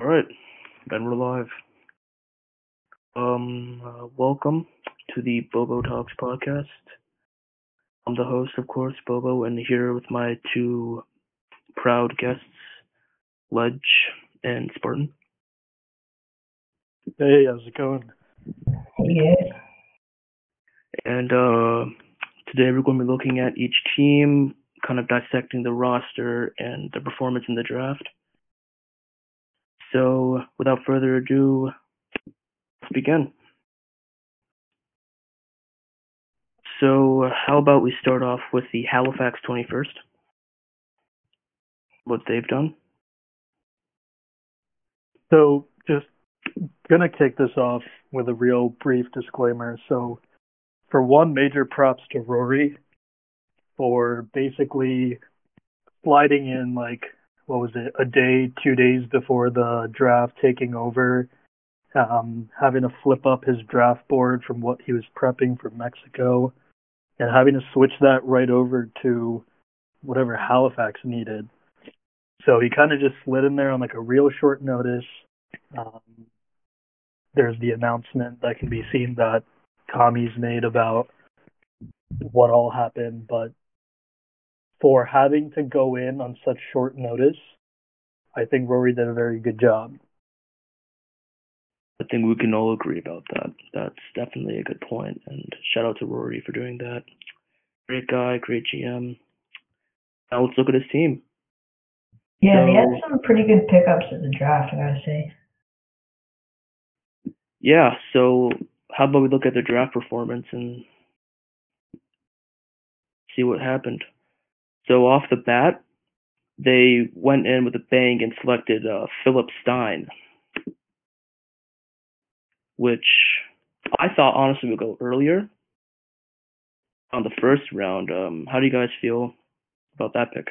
All right, then we're live. Um, uh, welcome to the Bobo Talks podcast. I'm the host, of course, Bobo, and here with my two proud guests, Ledge and Spartan. Hey, how's it going? Yeah. And uh, today we're going to be looking at each team, kind of dissecting the roster and the performance in the draft. So, without further ado, let's begin. So, how about we start off with the Halifax 21st? What they've done? So, just gonna kick this off with a real brief disclaimer. So, for one, major props to Rory for basically sliding in like what was it, a day, two days before the draft, taking over, um, having to flip up his draft board from what he was prepping for Mexico, and having to switch that right over to whatever Halifax needed. So he kind of just slid in there on like a real short notice. Um, there's the announcement that can be seen that Kami's made about what all happened, but for having to go in on such short notice, I think Rory did a very good job. I think we can all agree about that. That's definitely a good point. point, and shout out to Rory for doing that. Great guy, great GM. Now let's look at his team. Yeah, they had some pretty good pickups at the draft, I gotta say. Yeah, so how about we look at their draft performance and see what happened? So off the bat, they went in with a bang and selected uh, Philip Stein, which I thought honestly would go earlier on the first round. Um, how do you guys feel about that pick?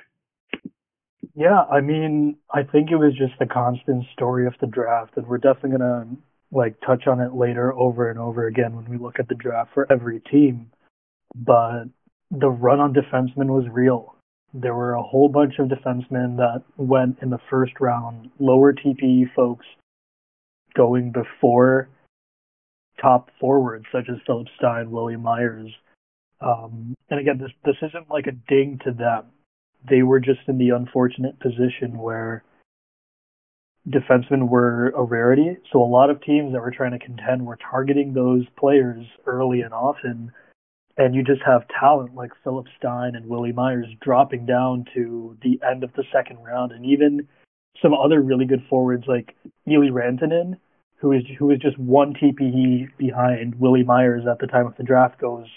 Yeah, I mean, I think it was just the constant story of the draft, and we're definitely gonna like touch on it later over and over again when we look at the draft for every team. But the run on defensemen was real. There were a whole bunch of defensemen that went in the first round, lower TPE folks going before top forwards such as Philip Stein, Willie Myers. Um, and again, this this isn't like a ding to them they were just in the unfortunate position where defensemen were a rarity. So a lot of teams that were trying to contend were targeting those players early and often. And you just have talent like Philip Stein and Willie Myers dropping down to the end of the second round, and even some other really good forwards like Ely Rantanen, who is who is just one TPE behind Willie Myers at the time of the draft, goes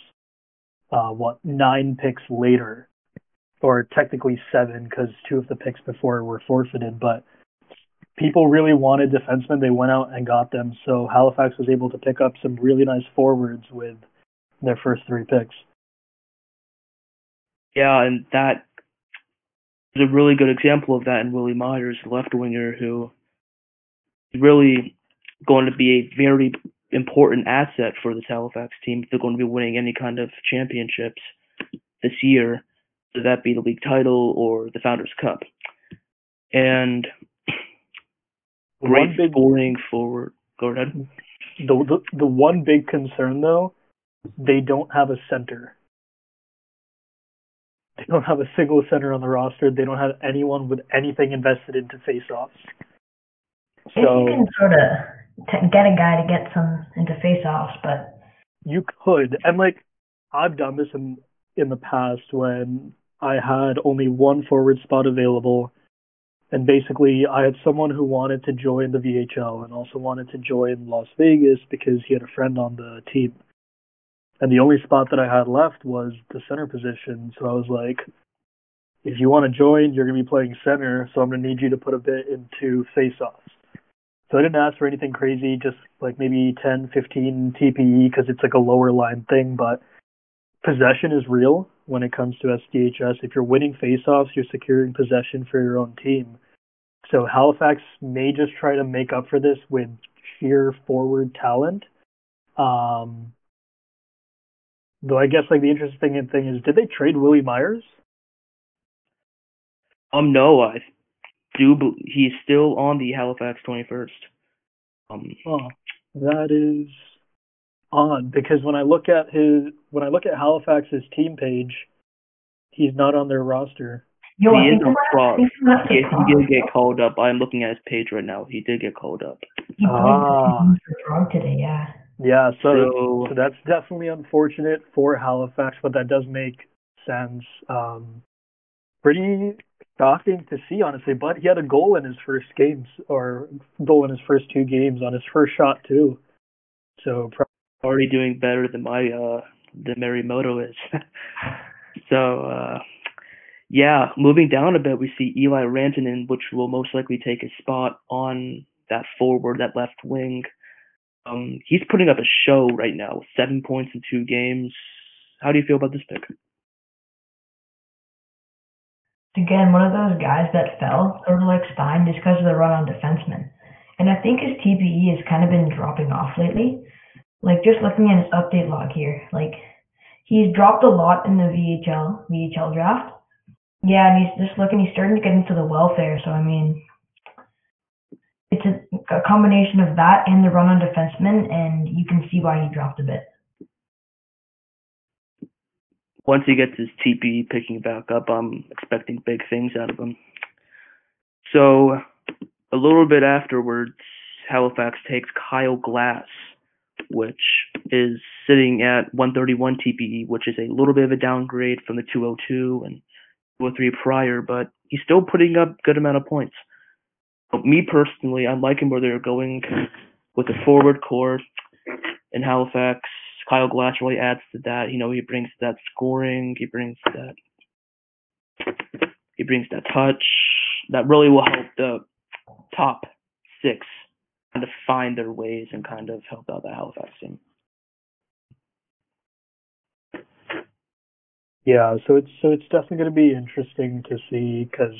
uh, what nine picks later or technically seven because two of the picks before were forfeited. But people really wanted defensemen. They went out and got them. So Halifax was able to pick up some really nice forwards with their first three picks. Yeah, and that is a really good example of that in Willie Myers, the left winger, who is really going to be a very important asset for this Halifax team if they're going to be winning any kind of championships this year, whether that be the league title or the Founders Cup. And great One big scoring forward. Go ahead. the, the the one big concern though, they don't have a center. They don't have a single center on the roster. They don't have anyone with anything invested into faceoffs. If you can sort of t- get a guy to get some into face-offs, but you could, and like I've done this in in the past when I had only one forward spot available, and basically I had someone who wanted to join the VHL and also wanted to join Las Vegas because he had a friend on the team. And the only spot that I had left was the center position, so I was like, if you want to join, you're going to be playing center, so I'm going to need you to put a bit into face-offs. So I didn't ask for anything crazy, just like maybe 10, 15 TPE because it's like a lower line thing, but possession is real when it comes to STHS. If you're winning faceoffs, you're securing possession for your own team. So Halifax may just try to make up for this with sheer forward talent. Um, though I guess like the interesting thing is, did they trade Willie Myers? Um, no, I do bel- he's still on the Halifax 21st. Um, Oh, that is odd because when I look at his when I look at Halifax's team page, he's not on their roster. Yo, he is think on Prague. I think I'm gonna have to He, he did get called up. I'm looking at his page right now. He did get called up. He played Ah. for Prague today, yeah. Yeah, so, So, that's definitely unfortunate for Halifax, but that does make sense. Um, pretty shocking to see, honestly. But he had a goal in his first games, or goal in his first two games on his first shot too. So already doing better than my uh than Marimoto is. so uh yeah, moving down a bit we see Eli Rantanen, which will most likely take his spot on that forward, that left wing. Um he's putting up a show right now with seven points in two games. How do you feel about this pick? Again, one of those guys that fell, sort of like Stein, just because of the run on defenseman. And I think his TPE has kind of been dropping off lately. Like just looking at his update log here, like he's dropped a lot in the VHL VHL draft. Yeah, and he's just looking. He's starting to get into the welfare. So I mean, it's a, a combination of that and the run on defensemen, and you can see why he dropped a bit. Once he gets his TP picking back up, I'm expecting big things out of him. So a little bit afterwards, Halifax takes Kyle Glass, which is sitting at 131 TPE, which is a little bit of a downgrade from the 202 and 203 prior, but he's still putting up good amount of points. But me personally, I'm liking where they're going with the forward core in Halifax. Kyle Glass really adds to that. You know, he brings that scoring, he brings that he brings that touch. That really will help the top six kind of find their ways and kind of help out the Halifax team. yeah, so it's so it's definitely going to be interesting to see because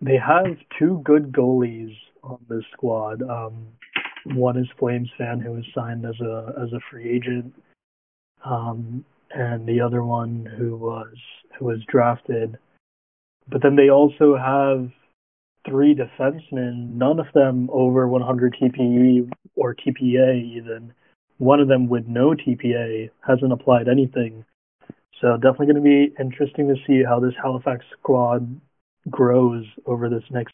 they have two good goalies on this squad. Um, one is Flames fan who was signed as a as a free agent, um, and the other one who was who was drafted. But then they also have three defensemen, none of them over 100 TPE or TPA even. One of them with no TPA hasn't applied anything. So definitely going to be interesting to see how this Halifax squad grows over this next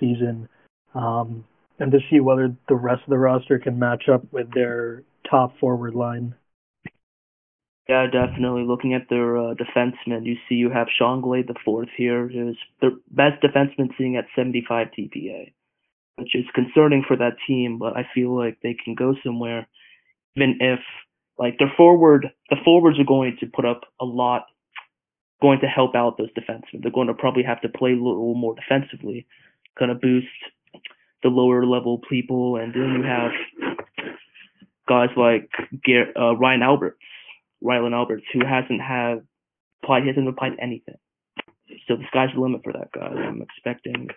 season, um, and to see whether the rest of the roster can match up with their top forward line. Yeah, definitely. Looking at their uh, defensemen, you see you have Sean Glade the fourth here, who's the best defenseman sitting at 75 TPA, which is concerning for that team. But I feel like they can go somewhere, even if like their forward, the forwards are going to put up a lot, going to help out those defensemen. They're going to probably have to play a little more defensively, kind of boost the lower level people, and then you have guys like Gar- uh, Ryan Alberts. Rylan Alberts, who hasn't had applied, he hasn't applied anything. So the sky's the limit for that guy. I'm expecting.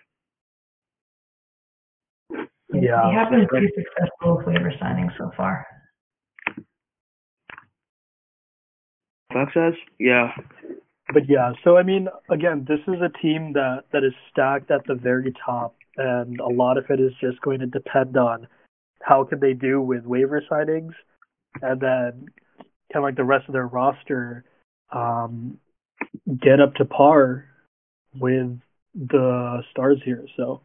Yeah. He has been pretty successful with waiver signings so far. Fox says, yeah, But yeah, so I mean, again, this is a team that that is stacked at the very top, and a lot of it is just going to depend on how can they do with waiver signings, and then kind of like the rest of their roster, um, get up to par with the stars here. So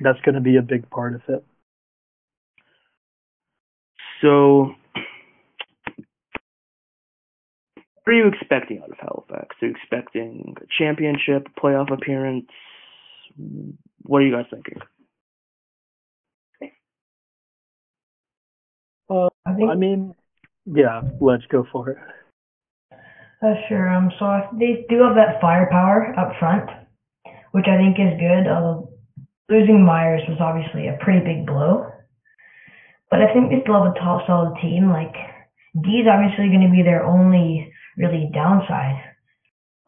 that's going to be a big part of it. So, what are you expecting out of Halifax? Are you expecting a championship, playoff appearance? What are you guys thinking? Uh, I think I mean, yeah, let's go for it. Uh, sure. Um, so if they do have that firepower up front, which I think is good. Although losing Myers was obviously a pretty big blow, but I think they still have a top solid team. Like D is obviously going to be their only really downside.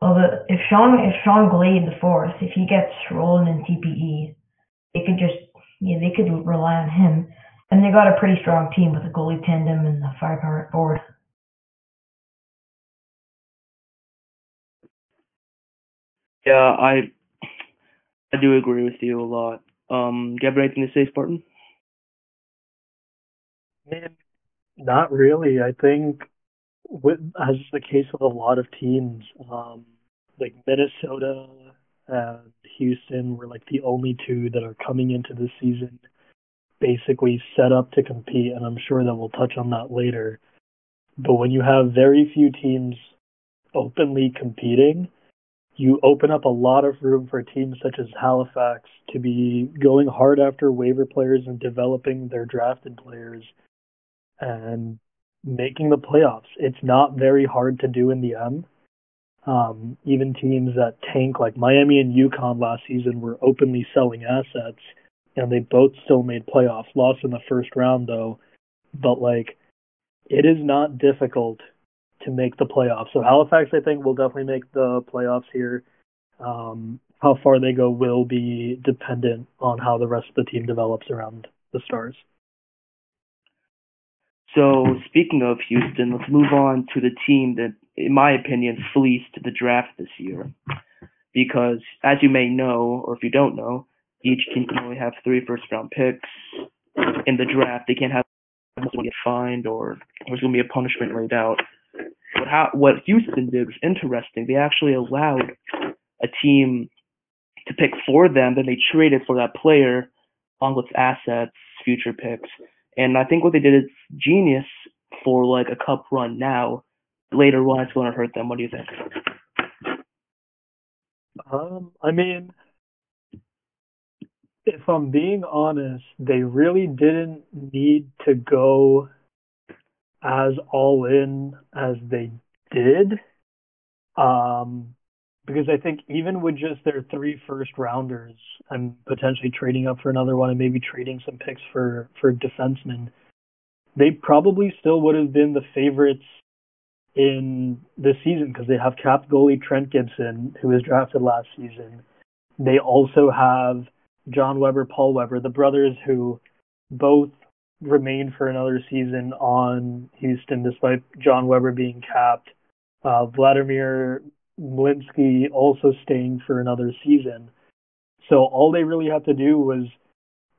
Although if Sean if Sean Glade the fourth, if he gets rolling in TPE, they could just yeah they could rely on him, and they got a pretty strong team with the goalie tandem and the firepower at forward. Yeah, I I do agree with you a lot. Um, do you have anything to say, Spartan? Not really. I think, with, as is the case with a lot of teams, um, like Minnesota and Houston were like the only two that are coming into the season basically set up to compete, and I'm sure that we'll touch on that later. But when you have very few teams openly competing, you open up a lot of room for teams such as Halifax to be going hard after waiver players and developing their drafted players and making the playoffs. It's not very hard to do in the M. Um, even teams that tank like Miami and UConn last season were openly selling assets and they both still made playoffs. Lost in the first round though, but like it is not difficult to make the playoffs. So Halifax, I think, will definitely make the playoffs here. Um, how far they go will be dependent on how the rest of the team develops around the Stars. So speaking of Houston, let's move on to the team that, in my opinion, fleeced the draft this year. Because as you may know, or if you don't know, each team can only have three first round picks in the draft. They can't have someone get fined or there's to be a punishment laid out. But how what Houston did was interesting. They actually allowed a team to pick for them, then they traded for that player along with assets, future picks. And I think what they did is genius for like a cup run now. Later on, it's going to hurt them. What do you think? Um, I mean, if I'm being honest, they really didn't need to go as all in as they did. Um, because I think even with just their three first rounders and potentially trading up for another one and maybe trading some picks for for defensemen, they probably still would have been the favorites in this season because they have capped goalie Trent Gibson, who was drafted last season. They also have John Weber, Paul Weber, the brothers who both remained for another season on Houston despite John Weber being capped. Uh, Vladimir Mlynski also staying for another season. So all they really had to do was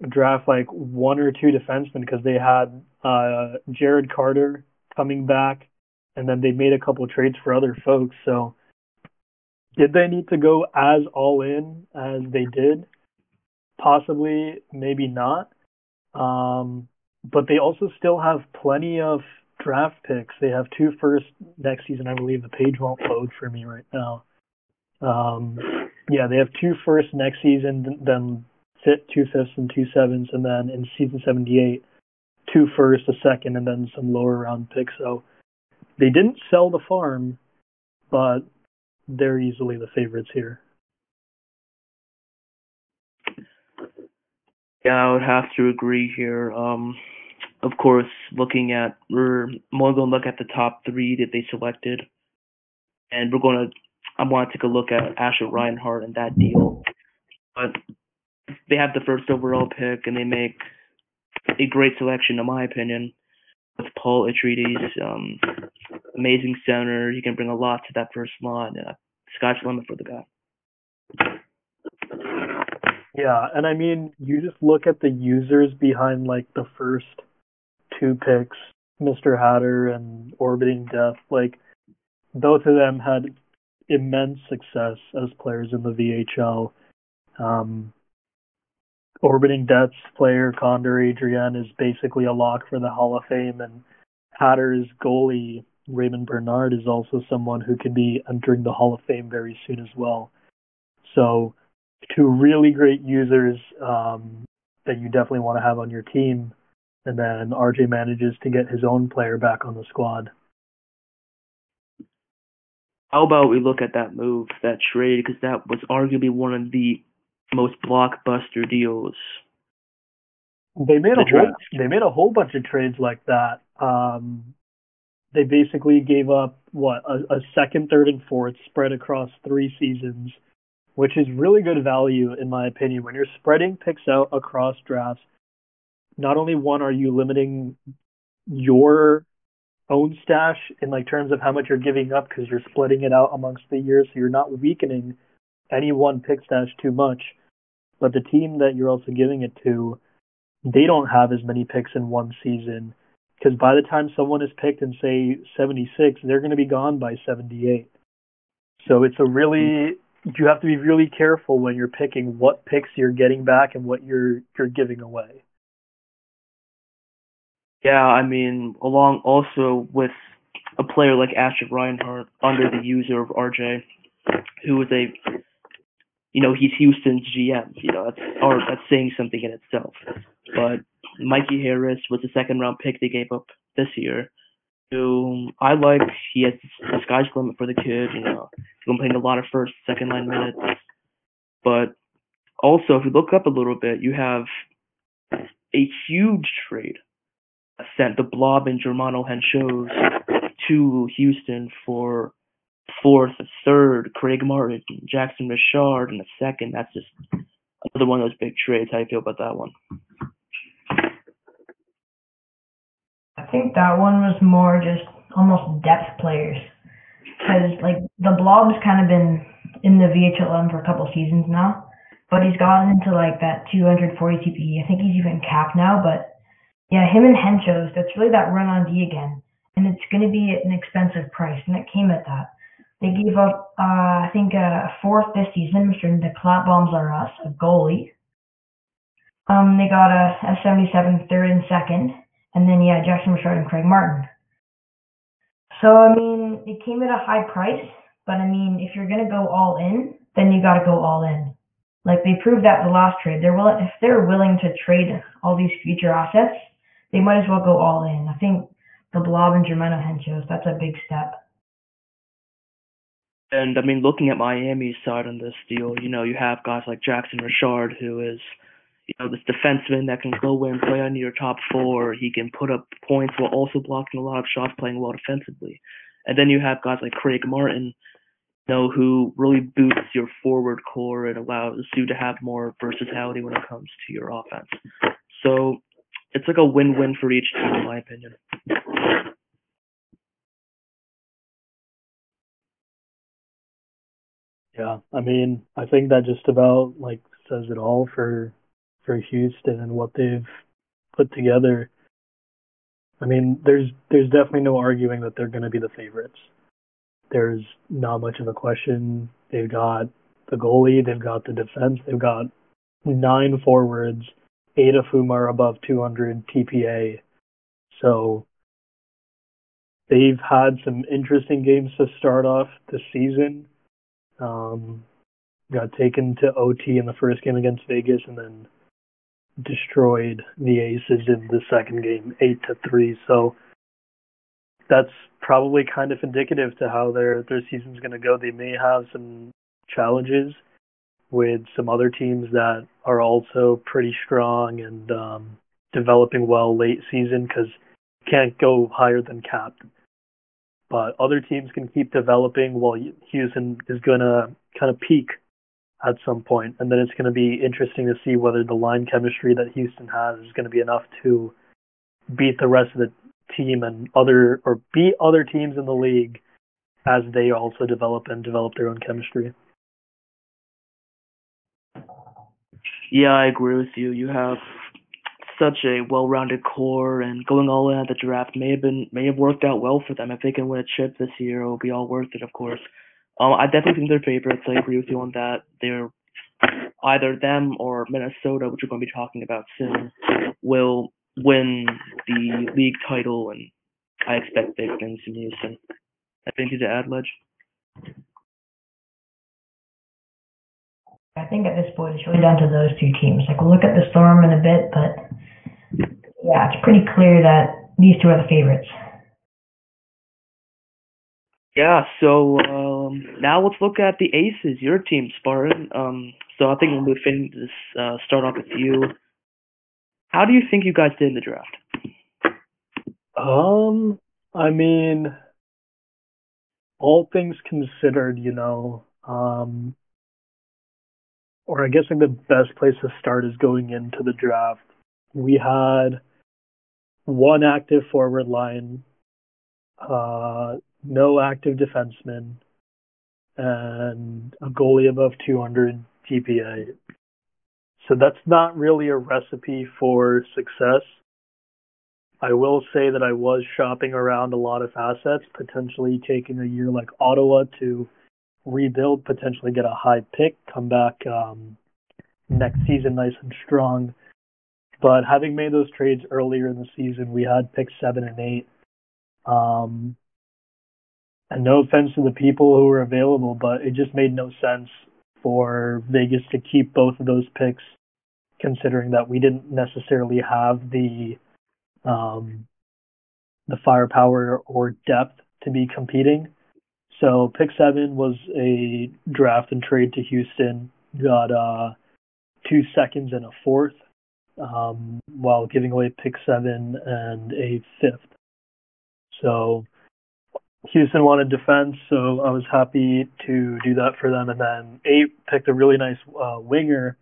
draft like one or two defensemen because they had uh, Jared Carter coming back, and then they made a couple trades for other folks. So did they need to go as all in as they did? Possibly, maybe not. Um, but they also still have plenty of draft picks. They have two first next season. I believe the page won't load for me right now. Um, yeah, they have two first next season, then fit two fifths and two sevens, and then in season 78, two first, a second, and then some lower round picks. So they didn't sell the farm, but they're easily the favorites here. Yeah, I would have to agree here. Um, of course, looking at we're more going to look at the top three that they selected, and we're going to I want to take a look at Asher Reinhart and that deal. But they have the first overall pick, and they make a great selection, in my opinion, with Paul Atreides, um, amazing center. You can bring a lot to that first line. Uh, sky's the limit for the guy. Yeah, and I mean, you just look at the users behind like the first two picks, Mr. Hatter and Orbiting Death. Like, both of them had immense success as players in the VHL. Um, Orbiting Death's player, Condor Adrian, is basically a lock for the Hall of Fame, and Hatter's goalie, Raymond Bernard, is also someone who could be entering the Hall of Fame very soon as well. So, two really great users um, that you definitely want to have on your team. And then RJ manages to get his own player back on the squad. How about we look at that move, that trade, because that was arguably one of the most blockbuster deals. They made a whole they made a whole bunch of trades like that. Um, they basically gave up what a, a second, third, and fourth spread across three seasons which is really good value in my opinion. When you're spreading picks out across drafts, not only one are you limiting your own stash in like terms of how much you're giving up because you're splitting it out amongst the years, so you're not weakening any one pick stash too much. but the team that you're also giving it to, they don't have as many picks in one season because by the time someone is picked in say 76, they're going to be gone by 78. So it's a really you have to be really careful when you're picking what picks you're getting back and what you're you're giving away. Yeah, I mean, along also with a player like Asher Reinhardt under the user of RJ, who is a, you know, he's Houston's GM. You know, that's or that's saying something in itself. But Mikey Harris was the second round pick they gave up this year. Who I like. He has the sky's limit for the kid. You know, he's been playing a lot of first, second line minutes. But also, if you look up a little bit, you have a huge trade sent the Blob and Germano Henchos to Houston for fourth, third, Craig Martin, Jackson Richard, and a second. That's just another one of those big trades. How do you feel about that one? I think that one was more just almost depth players. Because, like, the Blob's kind of been in the VHLM for a couple seasons now, but he's gotten into, like, that 240 TPE. I think he's even capped now, but yeah, him and Henchos, that's really that run on D again. And it's going to be at an expensive price, and it came at that. They gave up, uh, I think, a fourth this season, Mr. The Clap Bombs Are Us, a goalie. Um, they got a, a 77 third and second, and then, yeah, Jackson Richard and Craig Martin. So, I mean, it came at a high price, but I mean, if you're going to go all in, then you got to go all in. Like they proved that the last trade, they're willing if they're willing to trade all these future assets, they might as well go all in. I think the Blob and Germano Henchos, that's a big step. And I mean, looking at Miami's side on this deal, you know, you have guys like Jackson Richard, who is, you know, this defenseman that can go in, play under your top four. He can put up points while also blocking a lot of shots, playing well defensively. And then you have guys like Craig Martin, you know, who really boosts your forward core and allows you to have more versatility when it comes to your offense. So it's like a win-win for each team, in my opinion. Yeah, I mean, I think that just about like says it all for for Houston and what they've put together. I mean, there's there's definitely no arguing that they're going to be the favorites. There's not much of a question. They've got the goalie, they've got the defense, they've got nine forwards eight of whom are above 200 TPA. So they've had some interesting games to start off the season. Um, got taken to OT in the first game against Vegas and then destroyed the Aces in the second game, eight to three. So that's probably kind of indicative to how their their season's going to go. They may have some challenges with some other teams that are also pretty strong and um, developing well late season because can't go higher than capped. But other teams can keep developing while Houston is going to kind of peak at some point, and then it's going to be interesting to see whether the line chemistry that Houston has is going to be enough to beat the rest of the team and other or beat other teams in the league as they also develop and develop their own chemistry. Yeah, I agree with you. You have such a well-rounded core, and going all in at the draft may have been may have worked out well for them. If they can win a chip this year, it will be all worth it, of course. Um, I definitely think they're favorites. I agree with you on that. They're either them or Minnesota, which we're going to be talking about soon, will win the league title, and I expect big things from Houston. Anything to add, Ledge? I think at this point it's really down to those two teams. Like we'll look at the Storm in a bit, but yeah, it's pretty clear that these two are the favorites. Yeah, so um, now let's look at the Aces, your team, Spartan. Um, so I think we'll move in this uh, start off with you. How do you think you guys did in the draft? Um, I mean, all things considered, you know, um, or I guess like the best place to start is going into the draft. We had one active forward line, uh, no active defenseman, and a goalie above 200 GPA. So that's not really a recipe for success. I will say that I was shopping around a lot of assets, potentially taking a year like Ottawa to rebuild, potentially get a high pick, come back um, next season nice and strong. But having made those trades earlier in the season, we had picks seven and eight. Um, and no offense to the people who were available, but it just made no sense for Vegas to keep both of those picks, considering that we didn't necessarily have the um, the firepower or depth to be competing. So pick seven was a draft and trade to Houston. Got uh, two seconds and a fourth, um, while giving away pick seven and a fifth. So Houston wanted defense, so I was happy to do that for them. And then eight picked a really nice uh, winger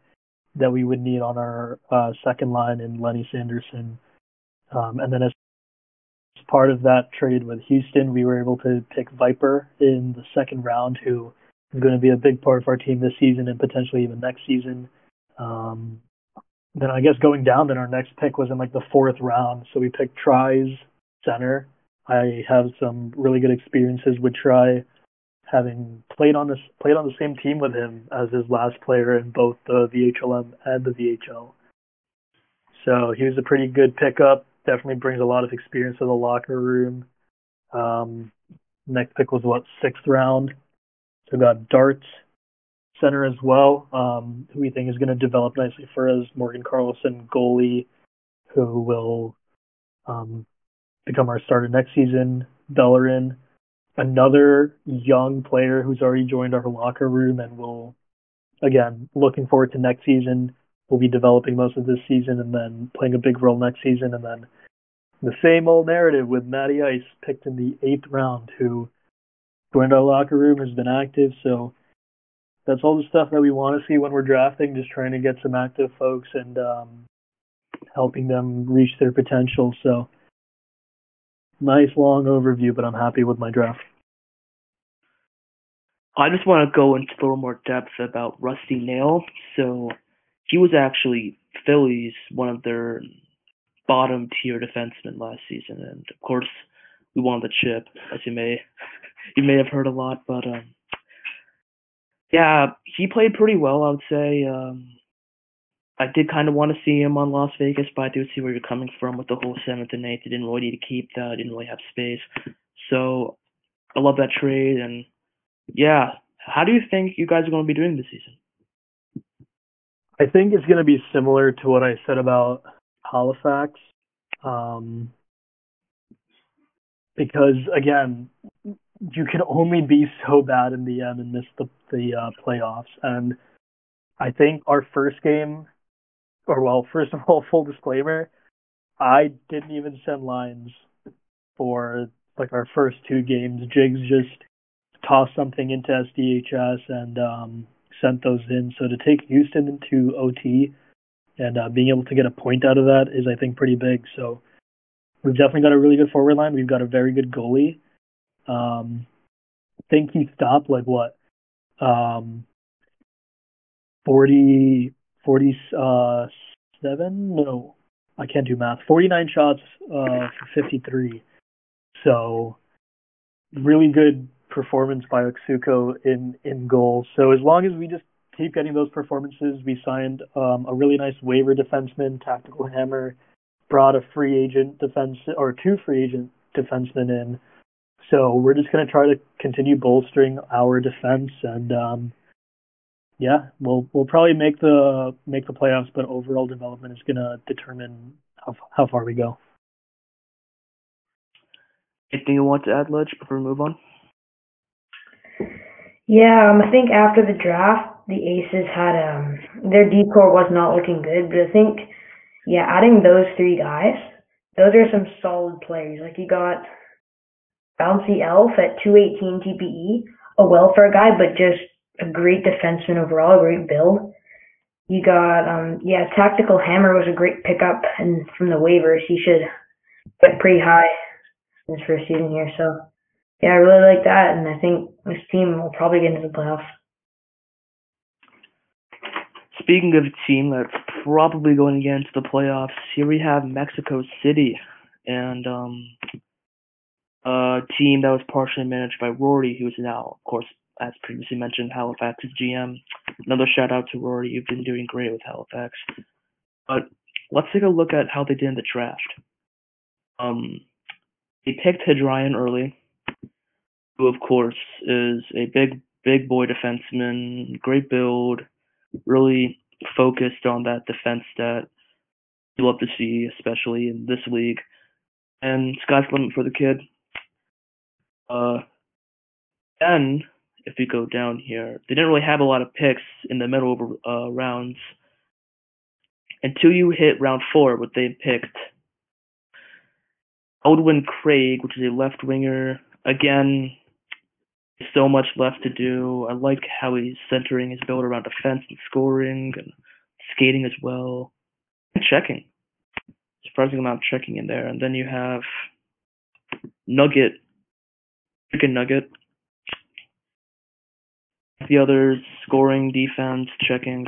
that we would need on our uh, second line in Lenny Sanderson. Um, and then as part of that trade with Houston, we were able to pick Viper in the second round, who is going to be a big part of our team this season and potentially even next season. Um, then I guess going down, then our next pick was in like the fourth round. So we picked Try's center. I have some really good experiences with Try, having played on this played on the same team with him as his last player in both the VHLM and the VHL. So he was a pretty good pickup. Definitely brings a lot of experience to the locker room. Um, next pick was what sixth round. So got Dart center as well, um, who we think is going to develop nicely for us. Morgan Carlson, goalie, who will um, become our starter next season. Bellerin, another young player who's already joined our locker room and will, again, looking forward to next season. We'll be developing most of this season and then playing a big role next season. And then the same old narrative with Matty Ice, picked in the eighth round, who joined our locker room, has been active. So that's all the stuff that we want to see when we're drafting, just trying to get some active folks and um, helping them reach their potential. So nice long overview, but I'm happy with my draft. I just want to go into a little more depth about Rusty Nail. So he was actually Phillies, one of their bottom tier defensemen last season, and of course we won the chip, as you may you may have heard a lot, but um yeah, he played pretty well, I would say. Um, I did kind of want to see him on Las Vegas, but I do see where you're coming from with the whole seventh and eighth. They didn't really need to keep that. Didn't really have space. So I love that trade. And yeah, how do you think you guys are going to be doing this season? I think it's going to be similar to what I said about Halifax. Um, because again, you can only be so bad in the end and miss the the uh, playoffs. And I think our first game, or well, first of all, full disclaimer, I didn't even send lines for like our first two games. Jigs just tossed something into STHS and um, sent those in. So to take Houston into OT and uh, being able to get a point out of that is, I think, pretty big. So we've definitely got a really good forward line. We've got a very good goalie. Um, I think he stopped like what, um, 40, 47? Uh, no, I can't do math. 49 shots uh, for 53. So really good performance by Otsuko in in goal. So as long as we just keep getting those performances, we signed um, a really nice waiver defenseman, tactical hammer, brought a free agent defense or two free agent defensemen in. So we're just to try to continue bolstering our defense, and um, yeah, we'll we'll probably make the make the playoffs, but overall development is to determine how how far we go. Anything you want to add, Ledge, before we move on? Yeah, um, I think after the draft, the Aces had um their decor was not looking good, but I think yeah, adding those three guys, those are some solid players. Like you got Bouncy Elf at 218 TPE, a welfare guy, but just a great defenseman overall, a great build. You got, um, yeah, Tactical Hammer was a great pickup, and from the waivers, he should get pretty high in his first season here. So, yeah, I really like that, and I think this team will probably get into the playoffs. speaking of a team that's probably going to get into the playoffs, here we have Mexico City and um, a team that was partially managed by Rory, who is now, of course, as previously mentioned, Halifax's GM. Another shout out to Rory. You've been doing great with Halifax. But let's take a look at how they did in the draft. Um, they picked Hadrian early, who of course is a big, big boy defenseman, great build, really focused on that defense that you love to see, especially in this league. And sky's the limit for the kid. Uh, then if we go down here, they didn't really have a lot of picks in the middle of uh, rounds. Until you hit round four, what they picked Aldwin Craig, which is a left winger. Again, so much left to do. I like how he's centering his build around defense and scoring and skating as well. And checking. Surprising amount of checking in there. And then you have Nugget. Chicken Nugget. The others scoring, defense, checking.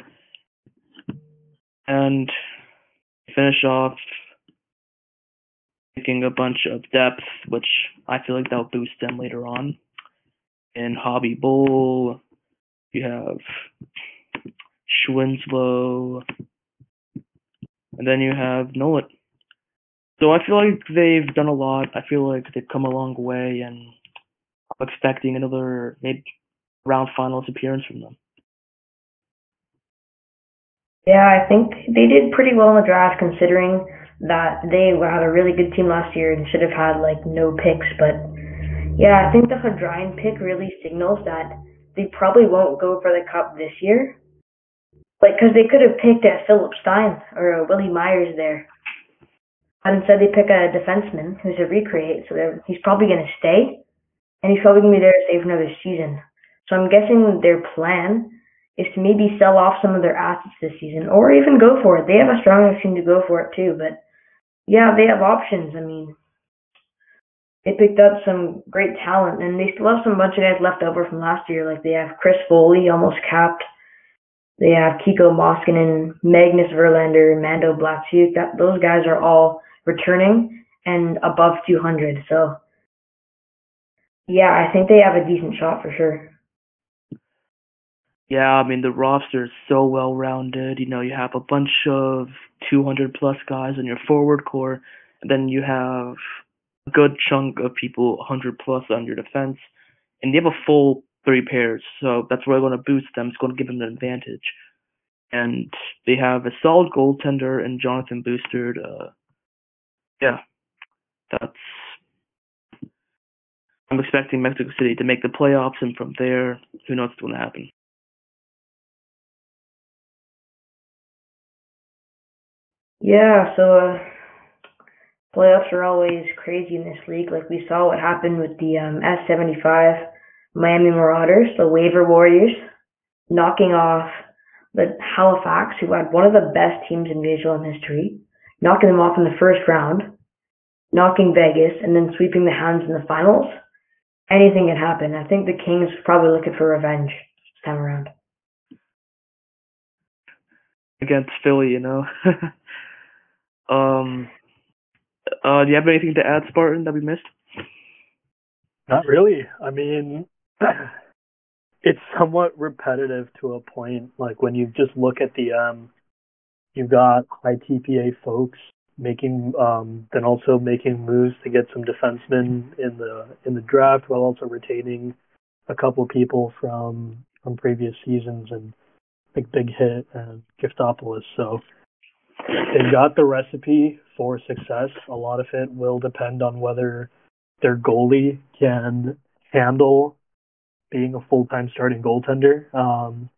And finish off picking a bunch of depth, which I feel like that'll boost them later on. In Hobby Bull, you have Schwinslow, and then you have Nolet. So I feel like they've done a lot. I feel like they've come a long way, and I'm expecting another maybe round finals appearance from them. Yeah, I think they did pretty well in the draft considering that they had a really good team last year and should have had like no picks. But yeah, I think the Hadrian pick really signals that they probably won't go for the cup this year. Like, because they could have picked a Philip Stein or a Willie Myers there. But instead, they pick a defenseman who's a recreate, so he's probably going to stay, and he's probably going to be there to stay for another season. So I'm guessing their plan is to maybe sell off some of their assets this season, or even go for it. They have a strong enough team to go for it too. But yeah, they have options. I mean, they picked up some great talent, and they still have some bunch of guys left over from last year. Like they have Chris Foley, almost capped. They have Kiko Moskinen, Magnus Verlander, Mando Blacksuk. That those guys are all returning and above 200. So yeah, I think they have a decent shot for sure. Yeah, I mean the roster is so well rounded. You know, you have a bunch of 200 plus guys in your forward core, and then you have a good chunk of people 100 plus on your defense, and they have a full three pairs. So that's really going to boost them. It's going to give them an advantage. And they have a solid goaltender and Jonathan Bustard. Uh, yeah, that's. I'm expecting Mexico City to make the playoffs, and from there, who knows what's going to happen. Yeah, so uh, playoffs are always crazy in this league. Like we saw what happened with the um, S75 Miami Marauders, the waiver warriors, knocking off the Halifax, who had one of the best teams in VHL history, knocking them off in the first round, knocking Vegas, and then sweeping the Hounds in the finals. Anything can happen. I think the Kings probably looking for revenge this time around. Against Philly, you know. Um, uh, do you have anything to add, Spartan, that we missed? Not really. I mean, it's somewhat repetitive to a point. Like when you just look at the um, you've got high TPA folks making um, then also making moves to get some defensemen in the in the draft while also retaining a couple people from from previous seasons and big big hit and Giftopoulos. So they've got the recipe for success. A lot of it will depend on whether their goalie can handle being a full-time starting goaltender. Um,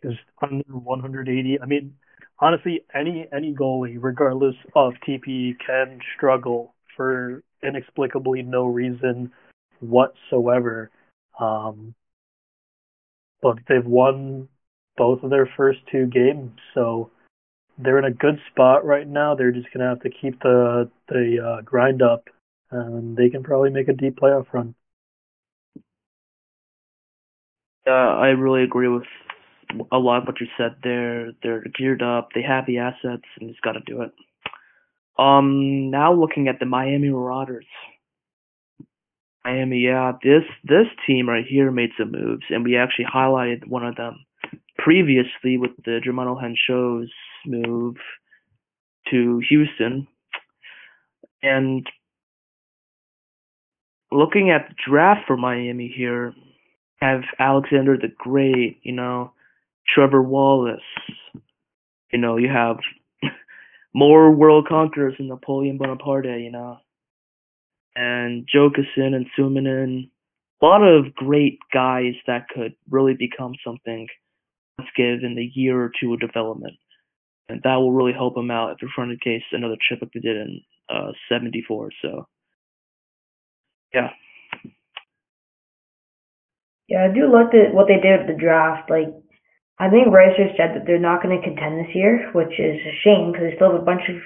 because under 180, I mean, honestly, any any goalie, regardless of TP, can struggle for inexplicably no reason whatsoever. Um, but they've won both of their first two games, so they're in a good spot right now. They're just gonna have to keep the the uh, grind up, and they can probably make a deep playoff run. Uh, I really agree with a lot of what you said there. They're geared up. They have the assets, and he's got to do it. Um, now looking at the Miami Marauders. Miami, yeah, this this team right here made some moves, and we actually highlighted one of them previously with the Germano Henchos move to Houston. And looking at the draft for Miami here, have Alexander the Great, you know, Trevor Wallace, you know, you have more world conquerors than Napoleon Bonaparte, you know, and Jokisen and Suominen. A lot of great guys that could really become something let's give in the year or two of development. And that will really help them out if they're trying to case another chip like they did in uh, 74. So, yeah. Yeah, I do like the, what they did with the draft. Like, I think Ricer said that they're not going to contend this year, which is a shame because they still have a bunch of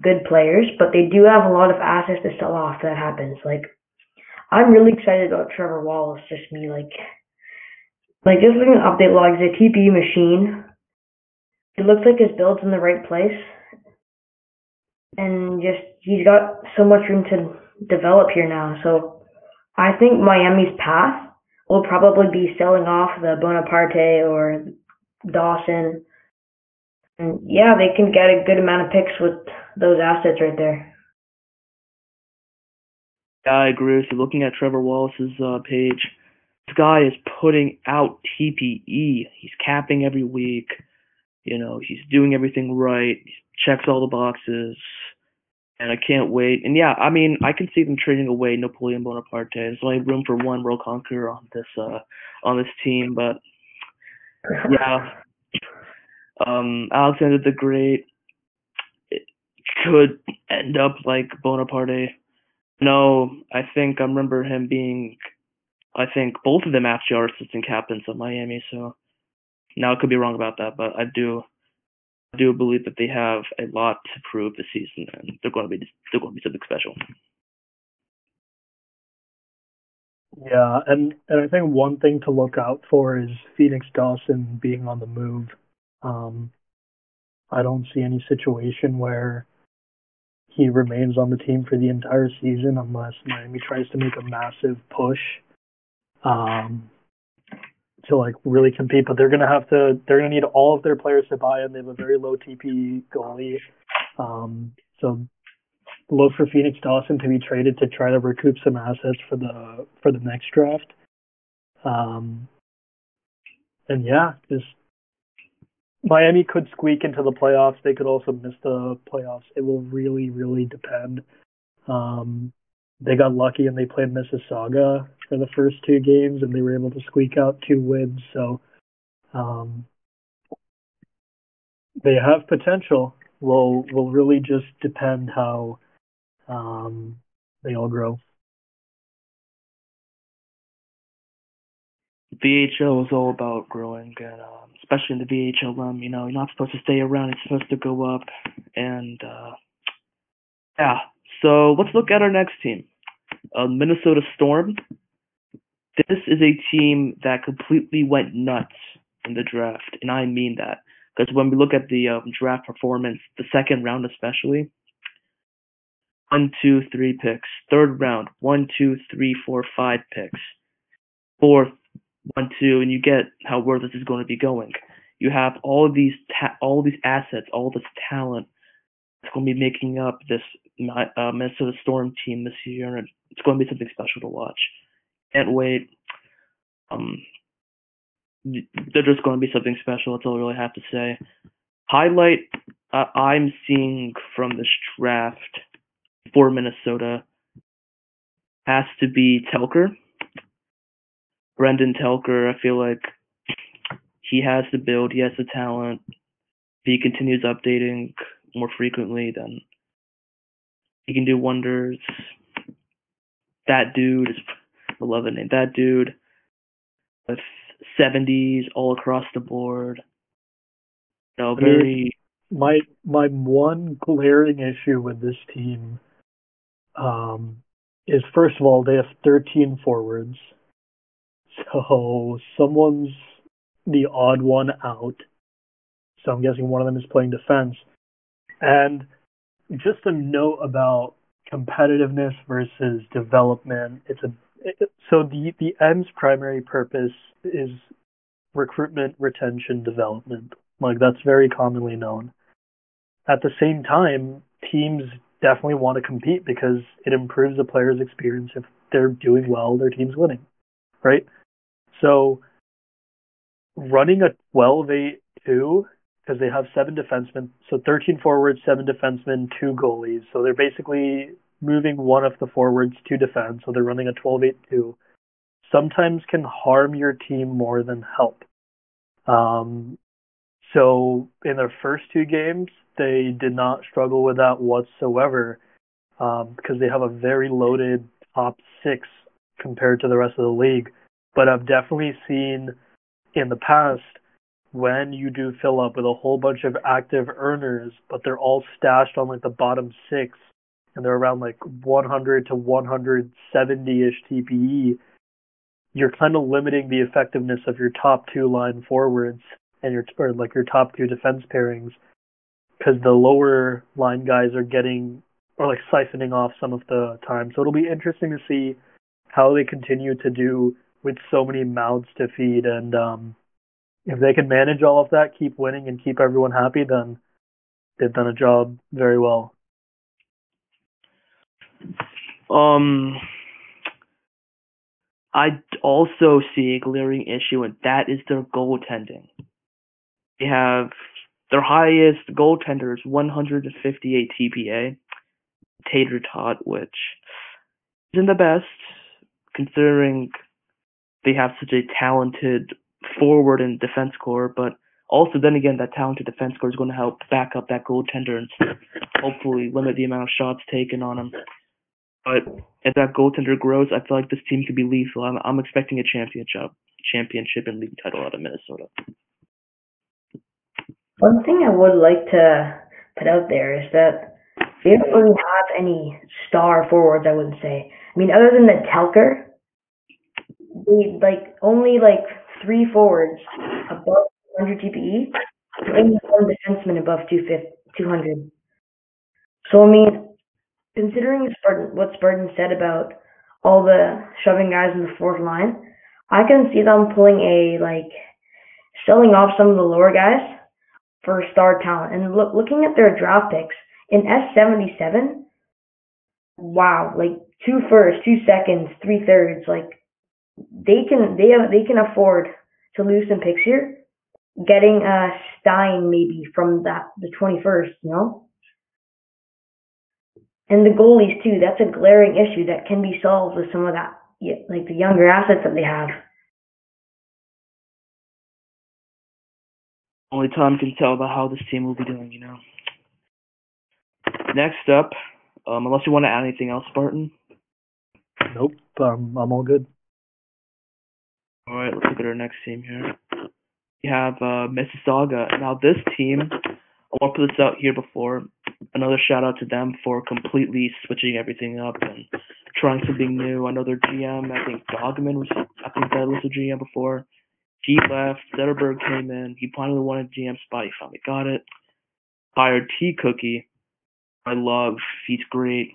good players, but they do have a lot of assets to sell off. That happens. Like, I'm really excited about Trevor Wallace. Just me, like, like just looking at update logs, the TP machine. It looks like his build's in the right place, and just he's got so much room to develop here now. So I think Miami's path will probably be selling off the Bonaparte or Dawson. And yeah, they can get a good amount of picks with those assets right there. Yeah, I agree with you. Looking at Trevor Wallace's uh, page, this guy is putting out TPE. He's capping every week. You know, he's doing everything right. He checks all the boxes and I can't wait. And yeah, I mean, I can see them trading away Napoleon Bonaparte. There's only room for one world conqueror on this uh on this team, but yeah, um, Alexander the Great could end up like Bonaparte. No, I think I remember him being. I think both of them actually are assistant captains of Miami. So now I could be wrong about that, but I do I do believe that they have a lot to prove this season, and they're going to be they're going to be something special. Yeah, and and I think one thing to look out for is Phoenix Dawson being on the move. Um, I don't see any situation where he remains on the team for the entire season unless Miami tries to make a massive push. Um, to like really compete, but they're gonna have to they're gonna need all of their players to buy in. They have a very low TP goalie. Um, so look for Phoenix Dawson to be traded to try to recoup some assets for the for the next draft. Um, and yeah, just Miami could squeak into the playoffs. They could also miss the playoffs. It will really, really depend. Um, they got lucky and they played Mississauga for the first two games and they were able to squeak out two wins. So um, they have potential. Will will really just depend how um, they all grow. VHL is all about growing, and um, especially in the VHL realm, you know, you're not supposed to stay around; you're supposed to go up. And uh, yeah, so let's look at our next team, uh, Minnesota Storm. This is a team that completely went nuts in the draft, and I mean that because when we look at the um, draft performance, the second round especially, one, two, three picks. Third round, one, two, three, four, five picks. Fourth, one, two, and you get how this is going to be going. You have all of these ta- all these assets, all this talent. It's going to be making up this uh, Minnesota Storm team this year, and it's going to be something special to watch. Can't wait. Um, they're just going to be something special. That's all I really have to say. Highlight uh, I'm seeing from this draft for Minnesota has to be Telker. Brendan Telker, I feel like he has the build, he has the talent. If he continues updating more frequently, then he can do wonders. That dude is I love the name. That dude with 70s all across the board. No, very. My my one glaring issue with this team um, is first of all they have 13 forwards, so someone's the odd one out. So I'm guessing one of them is playing defense. And just a note about competitiveness versus development. It's a so the the M's primary purpose is recruitment, retention, development. Like that's very commonly known. At the same time, teams definitely want to compete because it improves the player's experience if they're doing well, their team's winning, right? So running a 12-8-2 because they have seven defensemen, so 13 forwards, seven defensemen, two goalies. So they're basically moving one of the forwards to defend, So they're running a 12-8-2. Sometimes can harm your team more than help. Um, so in their first two games, they did not struggle with that whatsoever um, because they have a very loaded top six compared to the rest of the league. But I've definitely seen in the past when you do fill up with a whole bunch of active earners, but they're all stashed on like the bottom six and they're around like 100 to 170 ish TPE, you're kind of limiting the effectiveness of your top two line forwards and your or like your top two defense pairings because the lower line guys are getting or like siphoning off some of the time. So it'll be interesting to see how they continue to do with so many mouths to feed and um if they can manage all of that, keep winning and keep everyone happy, then they've done a job very well. Um I also see a glaring issue, and that is their goaltending. They have their highest goaltender is 158 TPA, Tater Tot, which isn't the best considering they have such a talented forward and defense core, but also then again that talented defense core is going to help back up that goaltender and hopefully limit the amount of shots taken on him. But if that goaltender grows, I feel like this team could be lethal. I'm, I'm expecting a championship, championship and league title out of Minnesota. One thing I would like to put out there is that they don't really have any star forwards. I wouldn't say. I mean, other than the Telker, they like only like three forwards above 100 TPE, and one defenseman above 200. So I mean, considering Spartan, what Spartan said about all the shoving guys in the fourth line, I can see them pulling a like selling off some of the lower guys for star talent. And look, looking at their draft picks in S77, wow, like two firsts, two seconds, three thirds, like they can they have they can afford to lose some picks here. Getting a uh, Stein maybe from that the 21st, you know and the goalies too. That's a glaring issue that can be solved with some of that, like the younger assets that they have. Only time can tell about how this team will be doing, you know. Next up, um, unless you want to add anything else, Spartan. Nope, um, I'm all good. All right, let's look at our next team here. We have uh, Mississauga. Now, this team, I want to put this out here before another shout out to them for completely switching everything up and trying something new. Their GM, I think Dogman was, I think that was the GM before. He left. Zetterberg came in. He finally wanted a GM spot. He finally got it. Hired T Cookie. I love. He's great.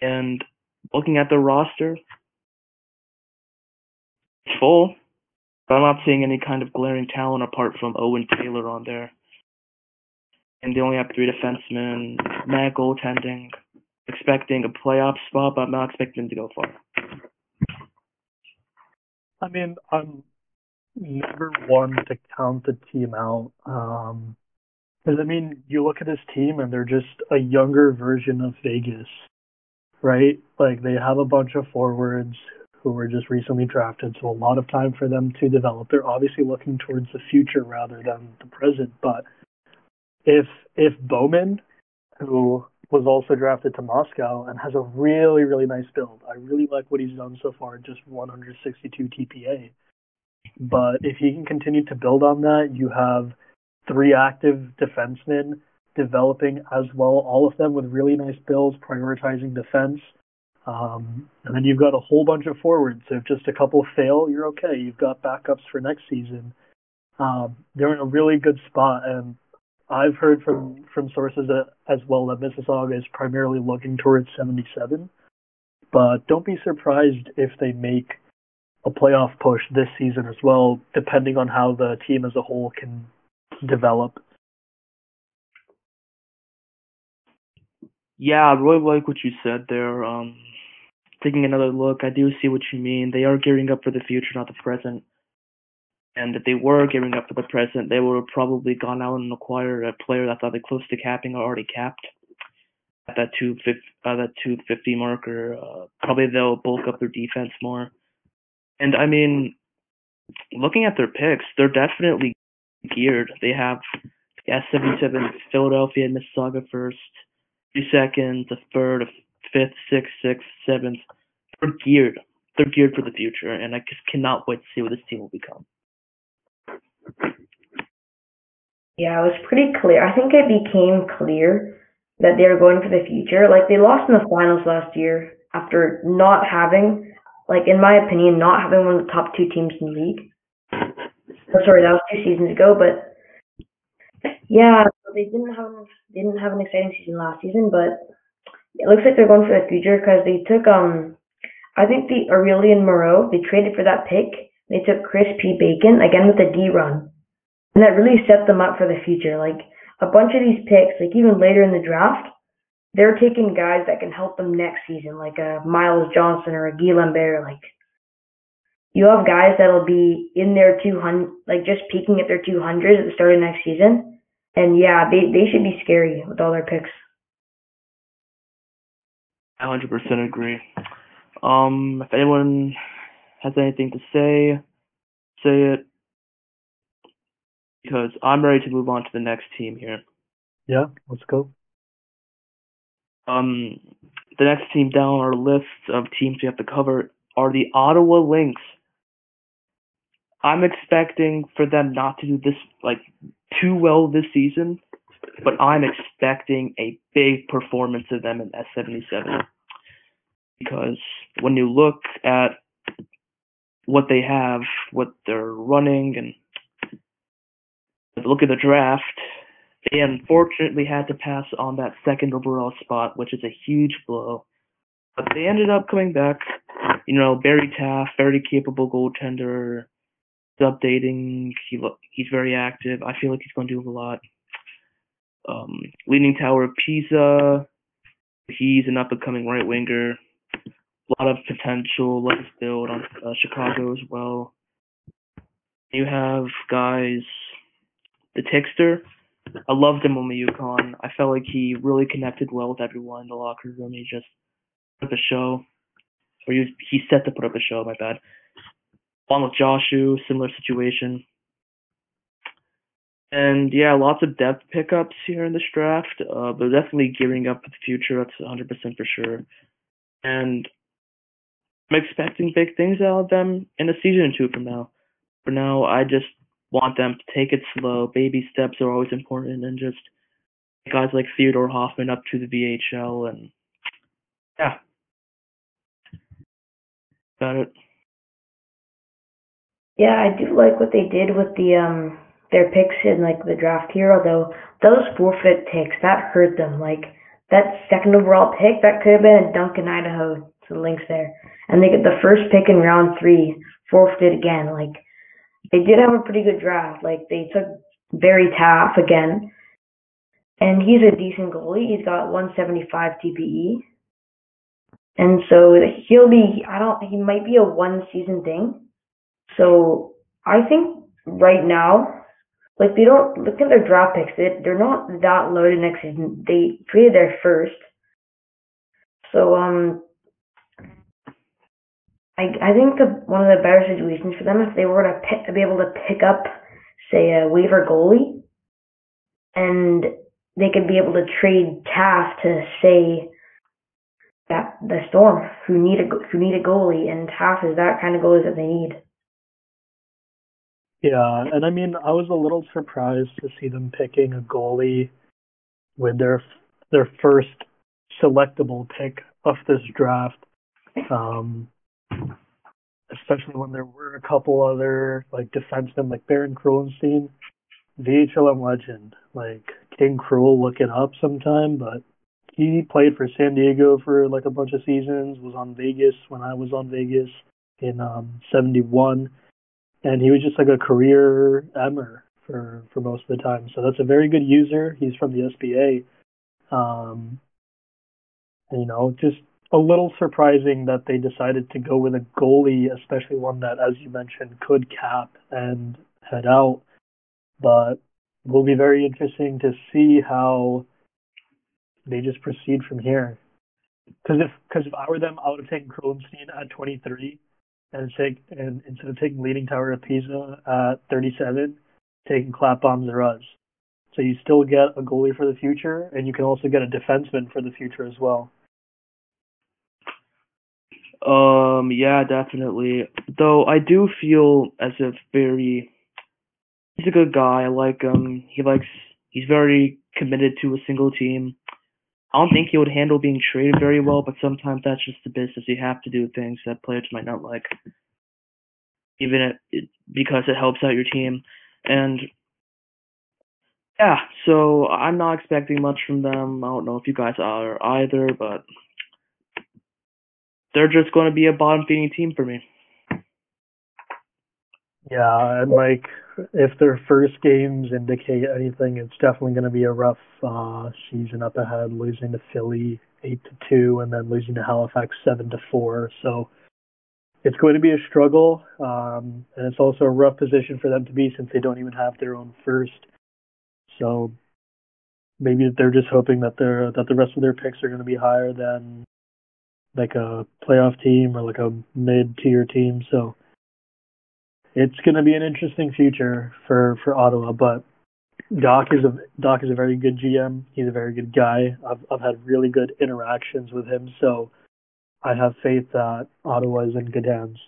And looking at the roster, it's full. But I'm not seeing any kind of glaring talent apart from Owen Taylor on there and they only have three defensemen, mad goaltending, expecting a playoff spot, but I'm not expecting them to go far. I mean, I'm never one to count the team out. Um, I mean, you look at this team and they're just a younger version of Vegas, right? Like they have a bunch of forwards who were just recently drafted, so a lot of time for them to develop. They're obviously looking towards the future rather than the present, but if if Bowman, who was also drafted to Moscow and has a really really nice build, I really like what he's done so far, just 162 TPA. But if he can continue to build on that, you have three active defensemen developing as well, all of them with really nice builds, prioritizing defense. Um, and then you've got a whole bunch of forwards. So If just a couple fail, you're okay. You've got backups for next season. um, they're in a really good spot, and I've heard from from sources that, as well that Mississauga is primarily looking towards 77. But don't be surprised if they make a playoff push this season as well, depending on how the team as a whole can develop. Yeah, I really like what you said there. Um, taking another look, I do see what you mean. They are gearing up for the future, not the present. And if they were gearing up for the present, they would have probably gone out and acquired a player that's either close to capping or already capped at that 250, uh, that 250 marker. Uh, probably they'll bulk up their defense more. And I mean, looking at their picks, they're definitely geared. They have S77, Philadelphia, and Mississauga first two seconds, a third, a fifth, sixth, sixth, seventh. They're geared. They're geared for the future, and I just cannot wait to see what this team will become. Yeah, it was pretty clear. I think it became clear that they were going for the future. Like they lost in the finals last year after not having, like in my opinion, not having one of the top two teams in the league. Oh, sorry, that was two seasons ago, but yeah, they didn't have they didn't have an exciting season last season, but it looks like they're going for the future because they took um I think the Aurelian Moreau they traded for that pick. They took Chris P Bacon again with a D run, and that really set them up for the future. Like a bunch of these picks, like even later in the draft, they're taking guys that can help them next season, like a Miles Johnson or a Guy Lambert. Like you have guys that'll be in their 200, like just peaking at their 200 at the start of next season and yeah, they they should be scary with all their picks. I 100% agree. Um, if anyone has anything to say, say it. Because I'm ready to move on to the next team here. Yeah, let's go. Um, the next team down our list of teams we have to cover are the Ottawa Lynx. I'm expecting for them not to do this like too well this season, but I'm expecting a big performance of them in S77 because when you look at what they have, what they're running, and look at the draft, they unfortunately had to pass on that second overall spot, which is a huge blow. But they ended up coming back. You know, Barry Taft, very capable goaltender, He's updating. He lo- he's very active. I feel like he's going to do a lot. Um, Leaning Tower of Pisa. He's an up and coming right winger. A lot of potential. Let's build on uh, Chicago as well. You have guys. The Tixter. I loved him on the Yukon. I felt like he really connected well with everyone in the locker room. He just put up a show. Or he, was, he set to put up a show, my bad. Along with Joshu, similar situation. And yeah, lots of depth pickups here in this draft, uh, but definitely gearing up for the future. That's 100% for sure. And I'm expecting big things out of them in a season or two from now. For now, I just want them to take it slow. Baby steps are always important, and just guys like Theodore Hoffman up to the VHL, and yeah, got it. Yeah, I do like what they did with the um their picks in like the draft here, although those forfeit picks that hurt them. Like that second overall pick, that could have been a Duncan Idaho the Lynx there. And they get the first pick in round three, forfeited again. Like they did have a pretty good draft. Like they took Barry Taft again. And he's a decent goalie. He's got 175 TPE. And so he'll be, I don't, he might be a one season thing so I think right now, like they don't look at their draft picks. They they're not that loaded next season. They traded their first. So um, I I think the one of the better situations for them if they were to pick, be able to pick up, say a waiver goalie, and they could be able to trade Taft to say that the Storm who need a who need a goalie, and Taft is that kind of goalie that they need. Yeah, and I mean, I was a little surprised to see them picking a goalie with their their first selectable pick of this draft. Um, especially when there were a couple other like defensemen like Baron Krulenstein, VHLM legend. Like King Cruel, look it up sometime. But he played for San Diego for like a bunch of seasons. Was on Vegas when I was on Vegas in um '71, and he was just like a career emmer for for most of the time. So that's a very good user. He's from the SBA. Um, you know, just a little surprising that they decided to go with a goalie, especially one that, as you mentioned, could cap and head out. But will be very interesting to see how they just proceed from here. Because if because if I were them, I would have taken Kronstein at 23 and take and instead of taking Leaning Tower of Pisa at 37, taking Klapbom Zaraz. So you still get a goalie for the future, and you can also get a defenseman for the future as well. Um, yeah, definitely. Though I do feel as if very he's a good guy. I like him. He likes he's very committed to a single team. I don't think he would handle being traded very well, but sometimes that's just the business. You have to do things that players might not like, even it, because it helps out your team. And yeah, so I'm not expecting much from them. I don't know if you guys are either, but they're just going to be a bottom feeding team for me. Yeah, and like if their first games indicate anything, it's definitely going to be a rough uh, season up ahead. Losing to Philly eight to two, and then losing to Halifax seven to four. So it's going to be a struggle, um, and it's also a rough position for them to be since they don't even have their own first. So maybe they're just hoping that they're that the rest of their picks are going to be higher than like a playoff team or like a mid tier team. So it's going to be an interesting future for for Ottawa. But Doc is a Doc is a very good GM. He's a very good guy. I've I've had really good interactions with him, so I have faith that Ottawa is in good hands.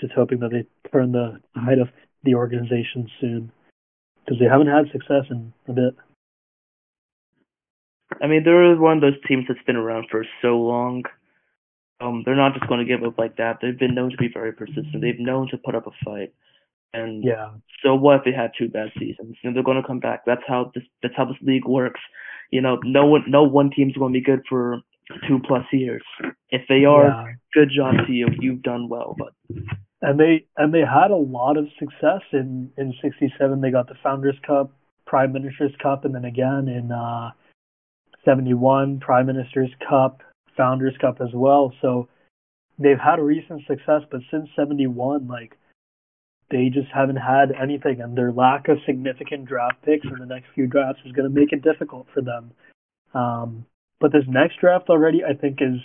Just hoping that they turn the height of the organization soon, because they haven't had success in a bit. I mean, they're one of those teams that's been around for so long. Um, they're not just going to give up like that. They've been known to be very persistent. They've known to put up a fight. And yeah. so what if they had two bad seasons? You know, they're going to come back. That's how this that's how this league works. You know, no one no one team's going to be good for two plus years. If they are, yeah. good job to you. You've done well. But and they and they had a lot of success in in '67. They got the Founders Cup, Prime Minister's Cup, and then again in uh 71 Prime Minister's Cup, Founders Cup as well. So they've had a recent success, but since 71, like they just haven't had anything, and their lack of significant draft picks in the next few drafts is going to make it difficult for them. Um, but this next draft already, I think, is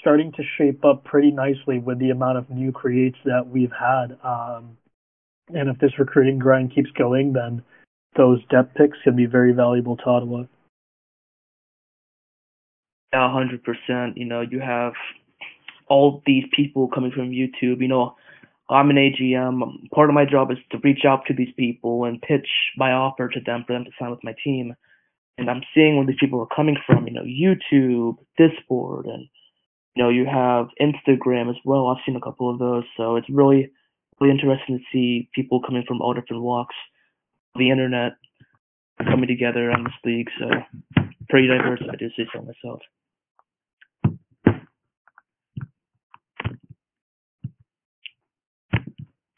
starting to shape up pretty nicely with the amount of new creates that we've had. Um, and if this recruiting grind keeps going, then those depth picks can be very valuable to Ottawa. Yeah, hundred percent. You know, you have all these people coming from YouTube. You know, I'm an AGM. Part of my job is to reach out to these people and pitch my offer to them for them to sign with my team. And I'm seeing where these people are coming from. You know, YouTube, Discord, and you know, you have Instagram as well. I've seen a couple of those, so it's really, really interesting to see people coming from all different walks of the internet coming together on this league. So pretty diverse, I do say so myself.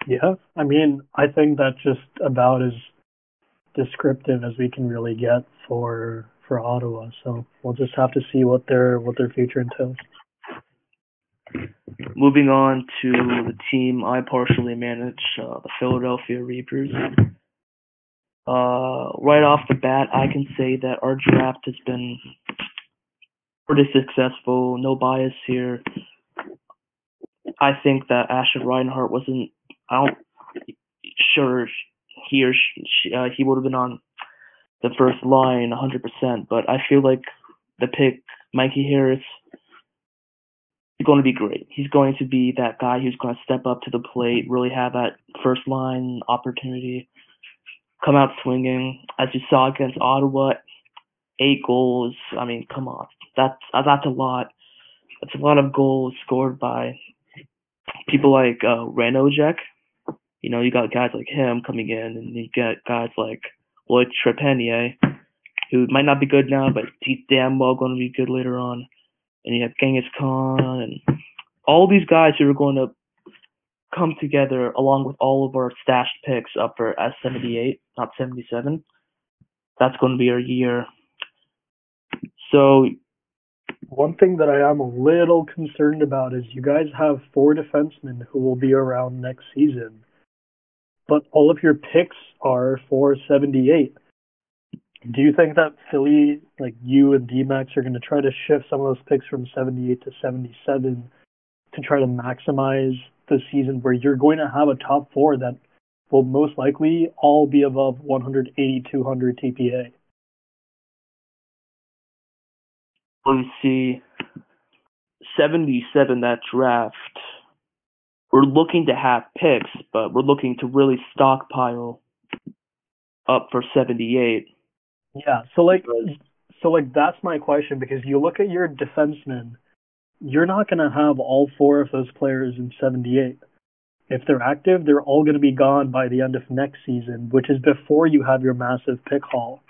Yeah, I mean, I think that's just about as descriptive as we can really get for for Ottawa. So we'll just have to see what their what their future entails. Moving on to the team I partially manage, uh, the Philadelphia Reapers. Uh, right off the bat, I can say that our draft has been pretty successful. No bias here. I think that Ashton Reinhart wasn't. I don't sure he or she, uh, he would have been on the first line 100%, but I feel like the pick Mikey Harris is going to be great. He's going to be that guy who's going to step up to the plate, really have that first line opportunity come out swinging, as you saw against Ottawa, eight goals. I mean, come on, that's that's a lot. That's a lot of goals scored by people like uh, Ranojek. You know, you got guys like him coming in, and you get guys like Lloyd Trepanier, who might not be good now, but he's damn well going to be good later on. And you have Genghis Khan and all these guys who are going to come together along with all of our stashed picks up for S78, not 77. That's going to be our year. So One thing that I am a little concerned about is you guys have four defensemen who will be around next season, but all of your picks are for 78. Do you think that Philly, like you and DMAX, are going to try to shift some of those picks from 78 to 77 to try to maximize the season where you're going to have a top four that will most likely all be above 180, 200 TPA? we see 77 that draft. We're looking to have picks, but we're looking to really stockpile up for 78. Yeah, so like, so like that's my question because you look at your defensemen, you're not going to have all four of those players in 78. If they're active, they're all going to be gone by the end of next season, which is before you have your massive pick haul.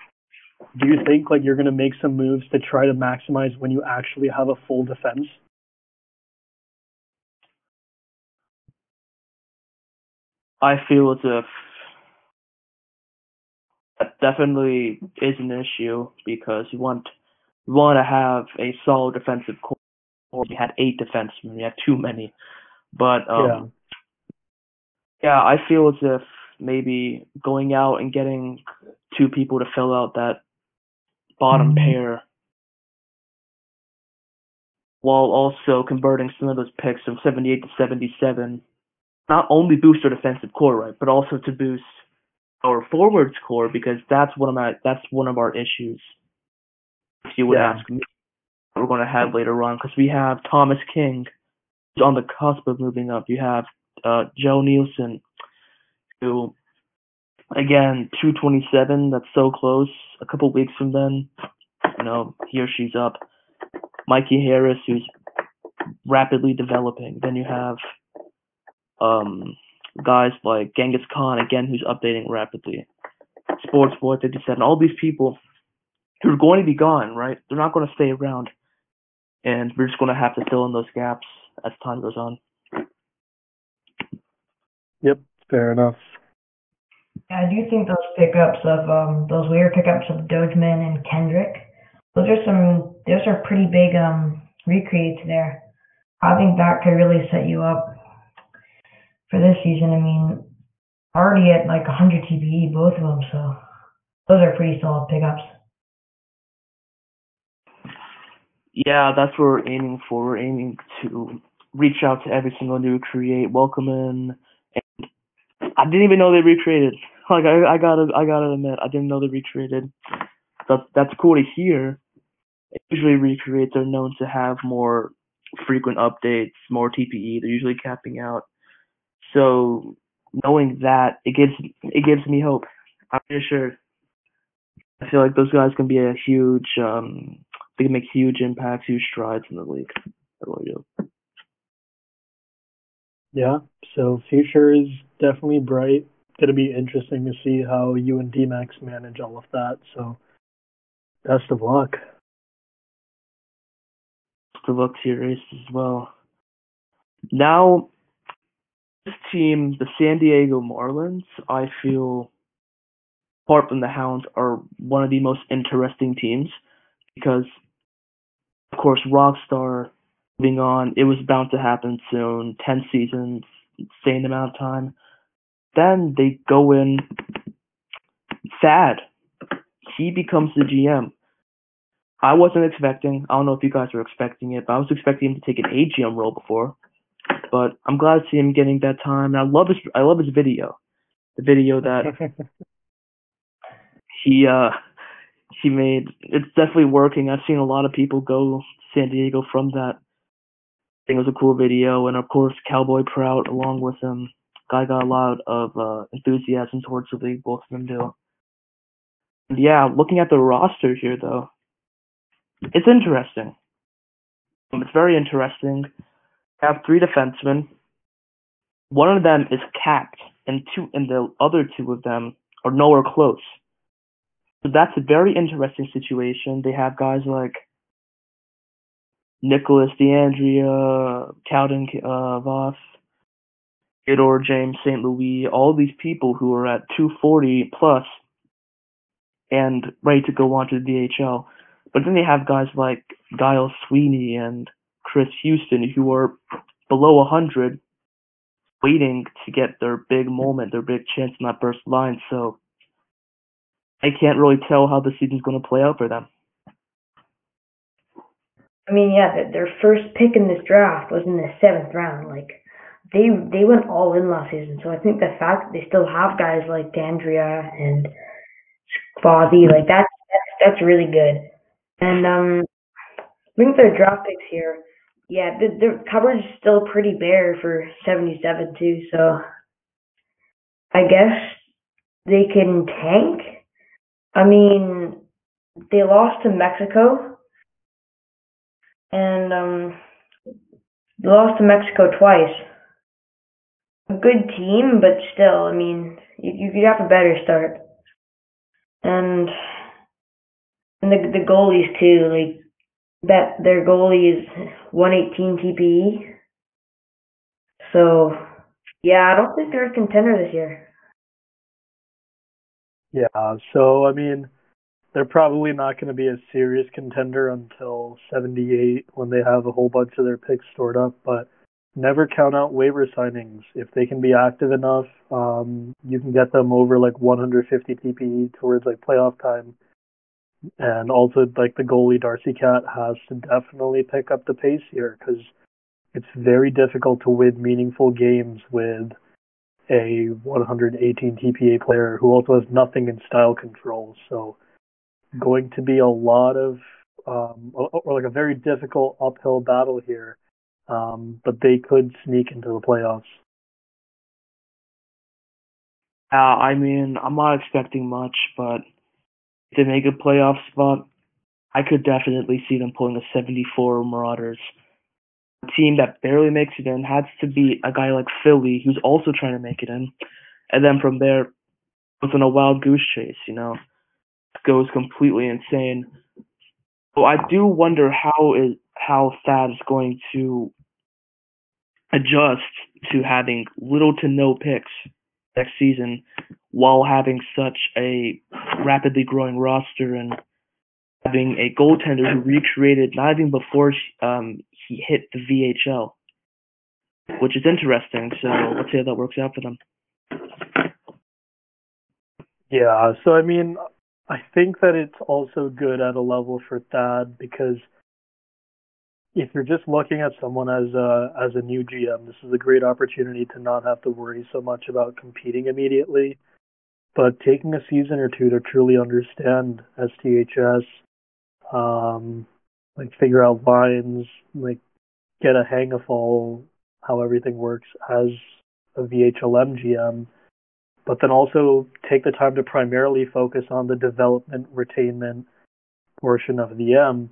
Do you think like you're going to make some moves to try to maximize when you actually have a full defense? I feel as if that definitely is an issue because you want you want to have a solid defensive core. We had eight defensemen, we had too many, but um, yeah. yeah, I feel as if maybe going out and getting two people to fill out that bottom Mhm. pair while also converting some of those picks from 78 to 77 not only boost our defensive core right but also to boost our forwards core because that's one of my that's one of our issues if you would Yeah. ask me we're going to have later on because we have Thomas King who's on the cusp of moving up. You have uh, Joe Nielsen who again 227 that's so close a couple weeks from then you know he or she's up. Mikey harris who's rapidly developing. Then you have um guys like genghis khan again who's updating rapidly sports boy 57 all these people who are going to be gone right they're not going to stay around and we're just going to have to fill in those gaps as time goes on Yep, fair enough. Yeah, I do think those pickups of um those weird pickups of Dogeman and Kendrick, those are some those are pretty big um recreates there. I think that could really set you up for this season. I mean, already at like 100 TPE both of them, so those are pretty solid pickups. yeah, that's what we're aiming for. We're aiming to reach out to every single new create, welcome in, and I didn't even know they recreated. Like I, I gotta, I gotta admit, I didn't know they recreated. That's that's cool to hear. Usually recreates are known to have more frequent updates, more TPE. They're usually capping out. So knowing that, it gives it gives me hope. I'm reassured. I feel like those guys can be a huge um, they can make huge impacts, huge strides in the league. I really do. Yeah, so future is definitely bright. Going to be interesting to see how you and DMAX manage all of that. So, best of luck. Good luck to your race as well. Now, this team, the San Diego Marlins, I feel, apart from the Hounds, are one of the most interesting teams because, of course, Rockstar moving on, it was bound to happen soon. 10 seasons, insane amount of time. Then they go in Thad. He becomes the GM. I wasn't expecting. I don't know if you guys were expecting it, but I was expecting him to take an AGM role before. But I'm glad to see him getting that time. And I love his. I love his video. The video that he uh he made. It's definitely working. I've seen a lot of people go to San Diego from that. I think it was a cool video, and of course Cowboy Prout along with him. Guy got a lot of uh, enthusiasm towards the league. Both of them do. And yeah, looking at the roster here though, it's interesting. It's very interesting. Have three defensemen. one of them is capped, and two and the other two of them are nowhere close. So that's a very interesting situation. They have guys like Nicholas DeAndrea, Keldon uh, Voss, Theodore James St. Louis, all these people who are at 240 plus and ready to go on to the VHL. But then they have guys like Giles Sweeney and Chris Houston who are below 100 waiting to get their big moment, their big chance in that first line. So I can't really tell how the season's going to play out for them. I mean, yeah, their first pick in this draft was in the seventh round. Like they they went all in last season. So I think the fact that they still have guys like Dandria and Fozzie, like that's that's that's really good. And um, I think their draft picks here, yeah, the, the is still pretty bare for 77 too. So I guess they can tank. I mean, they lost to Mexico and um, lost to Mexico twice. A good team, but still, I mean, you you could have a better start. And and the the goalies too, like that their goalie is 118 TPE. So yeah, I don't think they're a contender this year. Yeah, so I mean, they're probably not going to be a serious contender until 78 when they have a whole bunch of their picks stored up. But never count out waiver signings. If they can be active enough, um, you can get them over like 150 TPE towards like playoff time. And also, like the goalie Darcy Cat has to definitely pick up the pace here because it's very difficult to win meaningful games with a 118 TPA player who also has nothing in style control. So going to be a lot of um, or, like a very difficult uphill battle here, um, but they could sneak into the playoffs. Uh, I mean, I'm not expecting much, but to make a playoff spot, I could definitely see them pulling a 74 Marauders. A team that barely makes it in has to be a guy like Philly, who's also trying to make it in, and then from there, it's on a wild goose chase. You know, goes completely insane. So I do wonder how is how Thad is going to adjust to having little to no picks next season while having such a rapidly growing roster and having a goaltender who recreated not even before um, he hit the VHL, which is interesting. So let's see how that works out for them. Yeah, so I mean, I think that it's also good at a level for Thad because if you're just looking at someone as a as a new GM, this is a great opportunity to not have to worry so much about competing immediately, but taking a season or two to truly understand STHS, um, like figure out lines, like get a hang of all how everything works as a VHLM GM but then also take the time to primarily focus on the development retainment portion of the M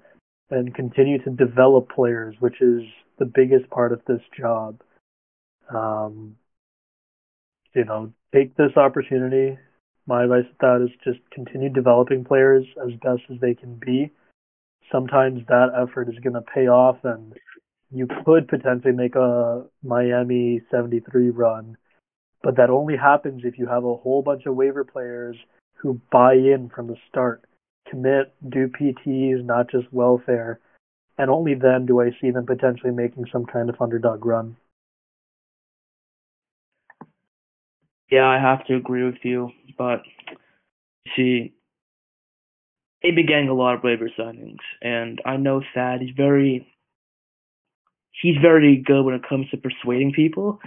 and continue to develop players, which is the biggest part of this job. Um, you know, take this opportunity. My advice to that is just continue developing players as best as they can be. Sometimes that effort is going to pay off, and you could potentially make a Miami 73 run but that only happens if you have a whole bunch of waiver players who buy in from the start, commit, do PTs, not just welfare, and only then do I see them potentially making some kind of underdog run. Yeah, I have to agree with you, but see, they've been getting a lot of waiver signings, and I know Thad. He's very, he's very good when it comes to persuading people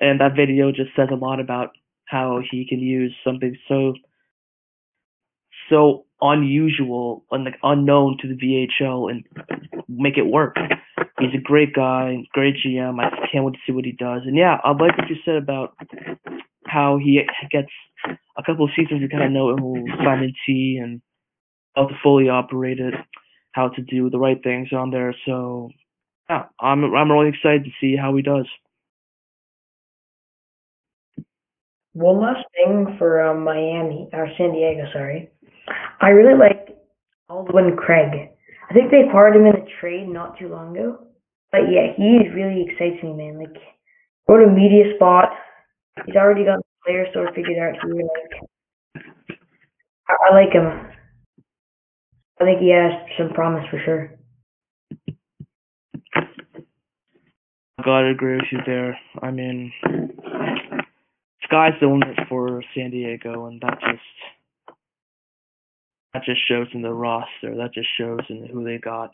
and that video just says a lot about how he can use something so so unusual and like unknown to the VHL and make it work. He's a great guy, great GM. I can't wait to see what he does. And yeah, I like what you said about how he gets a couple of seasons to kind of know Simon T and how to fully operate it, how to do the right things on there. So yeah, I'm I'm really excited to see how he does. one last thing for um, Miami or San Diego, sorry. I really like Aldwin Craig. I think they acquired him in a trade not too long ago. But yeah, he really excites me, man. Like, go to media spot. He's already got the player sort of figured out here. Like, I, I like him. I think he has some promise for sure. I gotta agree with you there. I mean, sky's the limit for San Diego, and that just that just shows in the roster. That just shows in who they got.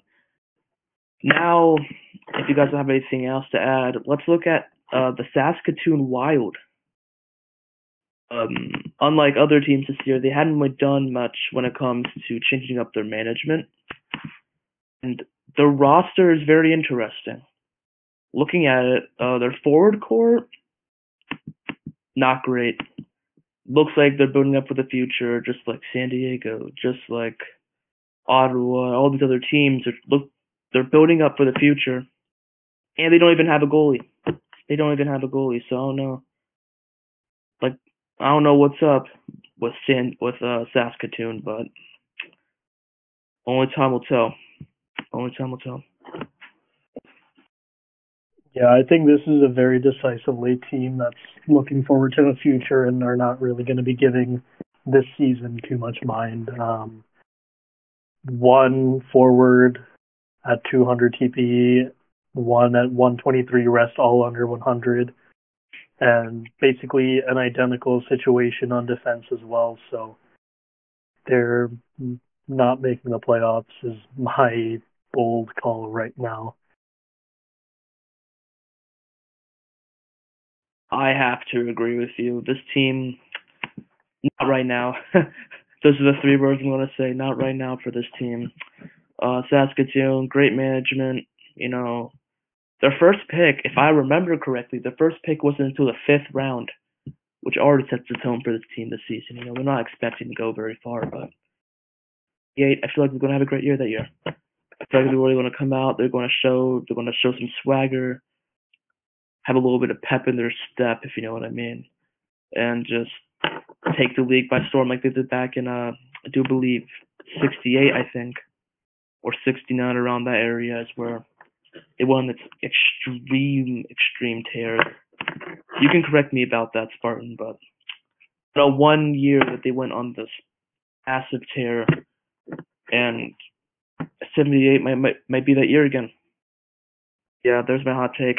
Now, if you guys have anything else to add, let's look at uh, the Saskatoon Wild. Um, unlike other teams this year, they hadn't really done much when it comes to changing up their management, and the roster is very interesting looking at it, uh, their forward core, not great. Looks like they're building up for the future, just like San Diego, just like Ottawa, all these other teams are look they're building up for the future. And they don't even have a goalie. They don't even have a goalie, so I don't know. Like I don't know what's up with San with uh Saskatoon, but only time will tell. Only time will tell. Yeah, I think this is a very decisively team that's looking forward to the future and are not really going to be giving this season too much mind. Um, one forward at 200 TPE, one at 123 rest, all under 100, and basically an identical situation on defense as well. So they're not making the playoffs is my bold call right now. I have to agree with you. This team, not right now. Those are the three words I'm going to say. Not right now for this team. Uh, Saskatoon, great management. You know, their first pick, if I remember correctly, the first pick wasn't until the fifth round, which already sets the tone for this team this season. You know, we're not expecting to go very far, but yeah, I feel like we're going to have a great year that year. I feel like they're really going to come out. They're going to show. They're going to show some swagger have a little bit of pep in their step, if you know what I mean, and just take the league by storm like they did back in, uh, I do believe, 68, I think, or 69 around that area is where it won its extreme, extreme tear. You can correct me about that, Spartan, but know, one year that they went on this massive tear, and 78 might, might, might be that year again. Yeah, there's my hot take.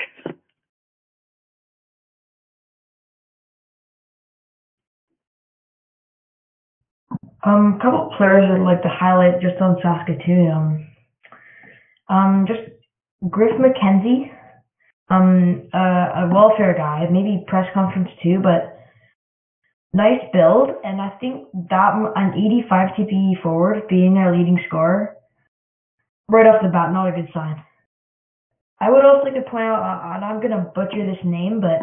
Um, a couple players I'd like to highlight just on Saskatoon. Um, um, just Griff McKenzie, um, uh, a welfare guy, maybe press conference too, but nice build. And I think that an 85 TPE forward being their leading scorer, right off the bat, not a good sign. I would also like to point out, uh, and I'm going to butcher this name, but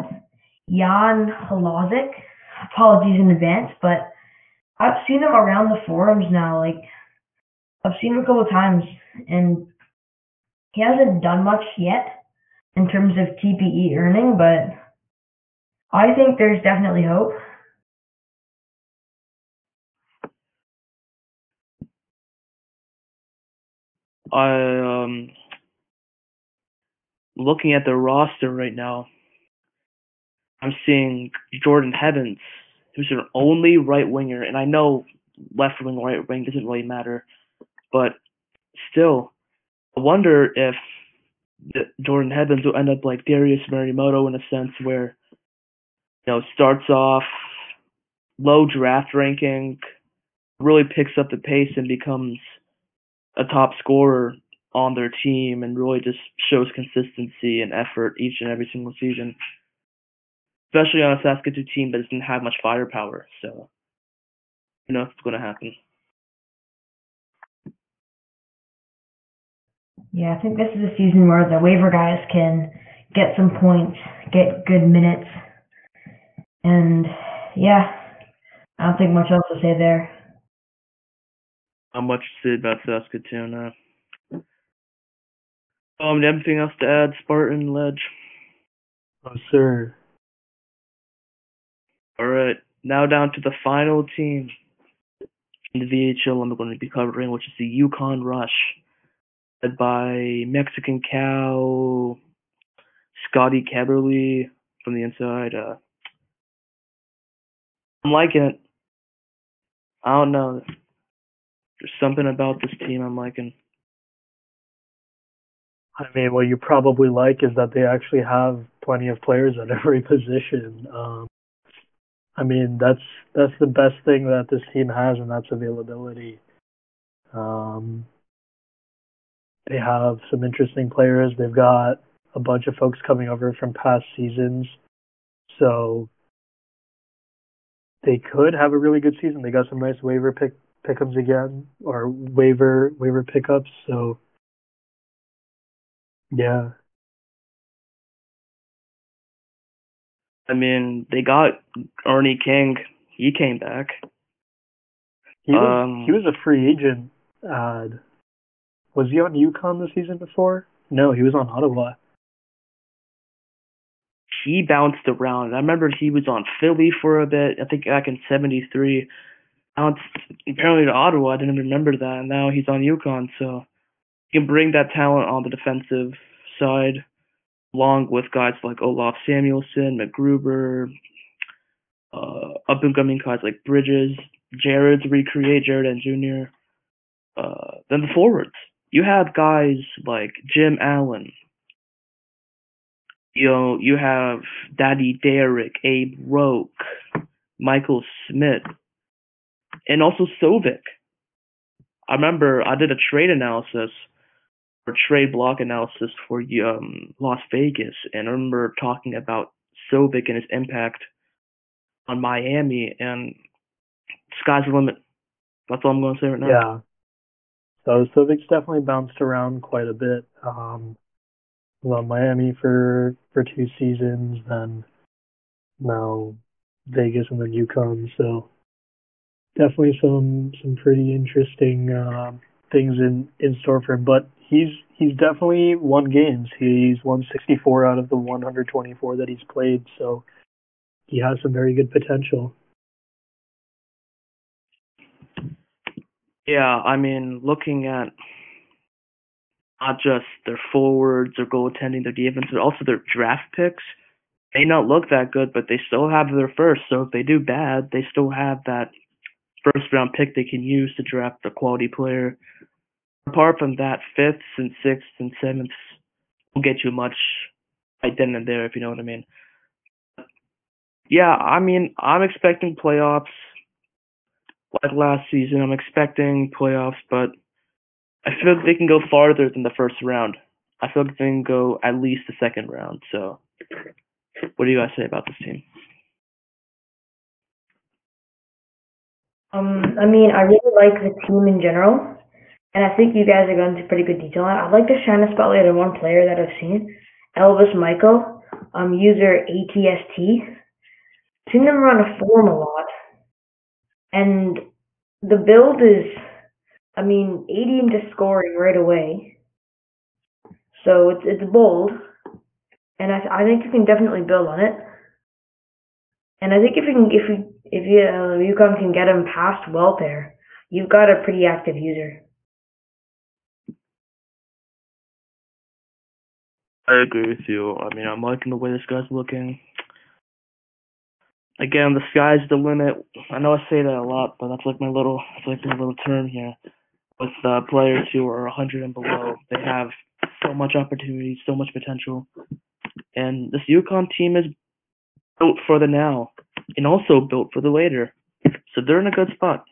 Jan Hlozik. Apologies in advance, but I've seen him around the forums now. Like I've seen him a couple of times, and he hasn't done much yet in terms of TPE earning, but I think there's definitely hope. I um looking at the roster right now, I'm seeing Jordan Hebbins who's your only right winger, and I know left wing, right wing doesn't really matter, but still, I wonder if Jordan Hebbins will end up like Darius Morimoto in a sense where, you know, starts off low draft ranking, really picks up the pace and becomes a top scorer on their team and really just shows consistency and effort each and every single season especially on a Saskatoon team that doesn't have much firepower. So, you know, it's going to happen. Yeah, I think this is a season where the waiver guys can get some points, get good minutes, and yeah, I don't think much else to say there. Not much to say about Saskatoon. Uh, um, anything else to add, Spartan Ledge? Oh, sir. All right, now down to the final team in the VHL I'm going to be covering, which is the Yukon Rush, led by Mexican Cow, Scotty Keberly from the inside. Uh, I'm liking it. I don't know. There's something about this team I'm liking. I mean, what you probably like is that they actually have plenty of players at every position. Um, I mean, that's that's the best thing that this team has, and that's availability. Um, they have some interesting players. They've got a bunch of folks coming over from past seasons, so they could have a really good season. They got some nice waiver pick pickups again, or waiver waiver pickups. So yeah. I mean, they got Ernie King. He came back. He was Um, he was a free agent. Uh, was he on Yukon the season before? No, he was on Ottawa. He bounced around. I remember he was on Philly for a bit. I think back in '73. Bounced apparently to Ottawa. I didn't remember that. And now he's on Yukon, so you can bring that talent on the defensive side, along with guys like Olaf Samuelson, McGruber, uh, up and coming guys like Bridges, Jared's recreate Jared and Jr. Uh, then the forwards. You have guys like Jim Allen. You know, you have Daddy Derrick, Abe Roke, Michael Smith, and also Sovic. I remember I did a trade analysis trade block analysis for um, Las Vegas, and I remember talking about Sovic and his impact on Miami, and sky's the limit. That's all I'm going to say right now. Yeah. So Sovic's definitely bounced around quite a bit. Um, on Miami for for two seasons, then now Vegas and then Yukon. So definitely some some pretty interesting uh, things in in store for him. But he's he's definitely won games. He's won 64 out of the 124 that he's played. So he has some very good potential. Yeah, I mean, looking at not just their forwards or goaltending, their defense, but also their draft picks, may not look that good, but they still have their first. So if they do bad, they still have that first round pick they can use to draft a quality player. Apart from that, fifths and sixths and sevenths won't get you much right then and there, if you know what I mean. Yeah, I mean, I'm expecting playoffs like last season. I'm expecting playoffs, but I feel like they can go farther than the first round. I feel like they can go at least the second round. So, what do you guys say about this team? Um, I mean, I really like the team in general, and I think you guys are going into pretty good detail. On. It. I'd like to shine a spotlight on one player that I've seen, Elvis Michael, um, user ATST. Seen them run a form a lot, and the build is, I mean, 80 into scoring right away. So it's it's bold, and I I think you can definitely build on it. And I think if you can if you if you uh, Yukon can get him past Welpair, you've got a pretty active user. I agree with you. I mean, I'm liking the way this guy's looking. Again, the sky's the limit. I know I say that a lot, but that's like my little, it's like my little term here. With uh, players who are 100 and below, they have so much opportunity, so much potential, and this Yukon team is built for the now, and also built for the later. So they're in a good spot.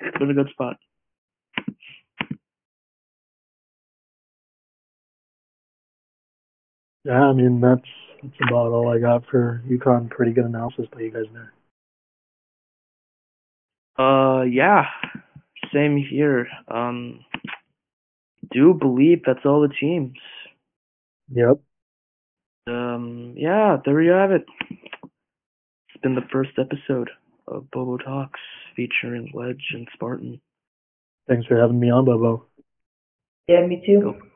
They're in a good spot. Yeah, I mean that's that's about all I got for Yukon. Pretty good analysis by you guys there. Uh, yeah, same here. Um, do believe that's all the teams. Yep. Um, yeah, there you have it. It's been the first episode of Bobo Talks featuring Wedge and Spartan. Thanks for having me on, Bobo. Yeah, me too. Go.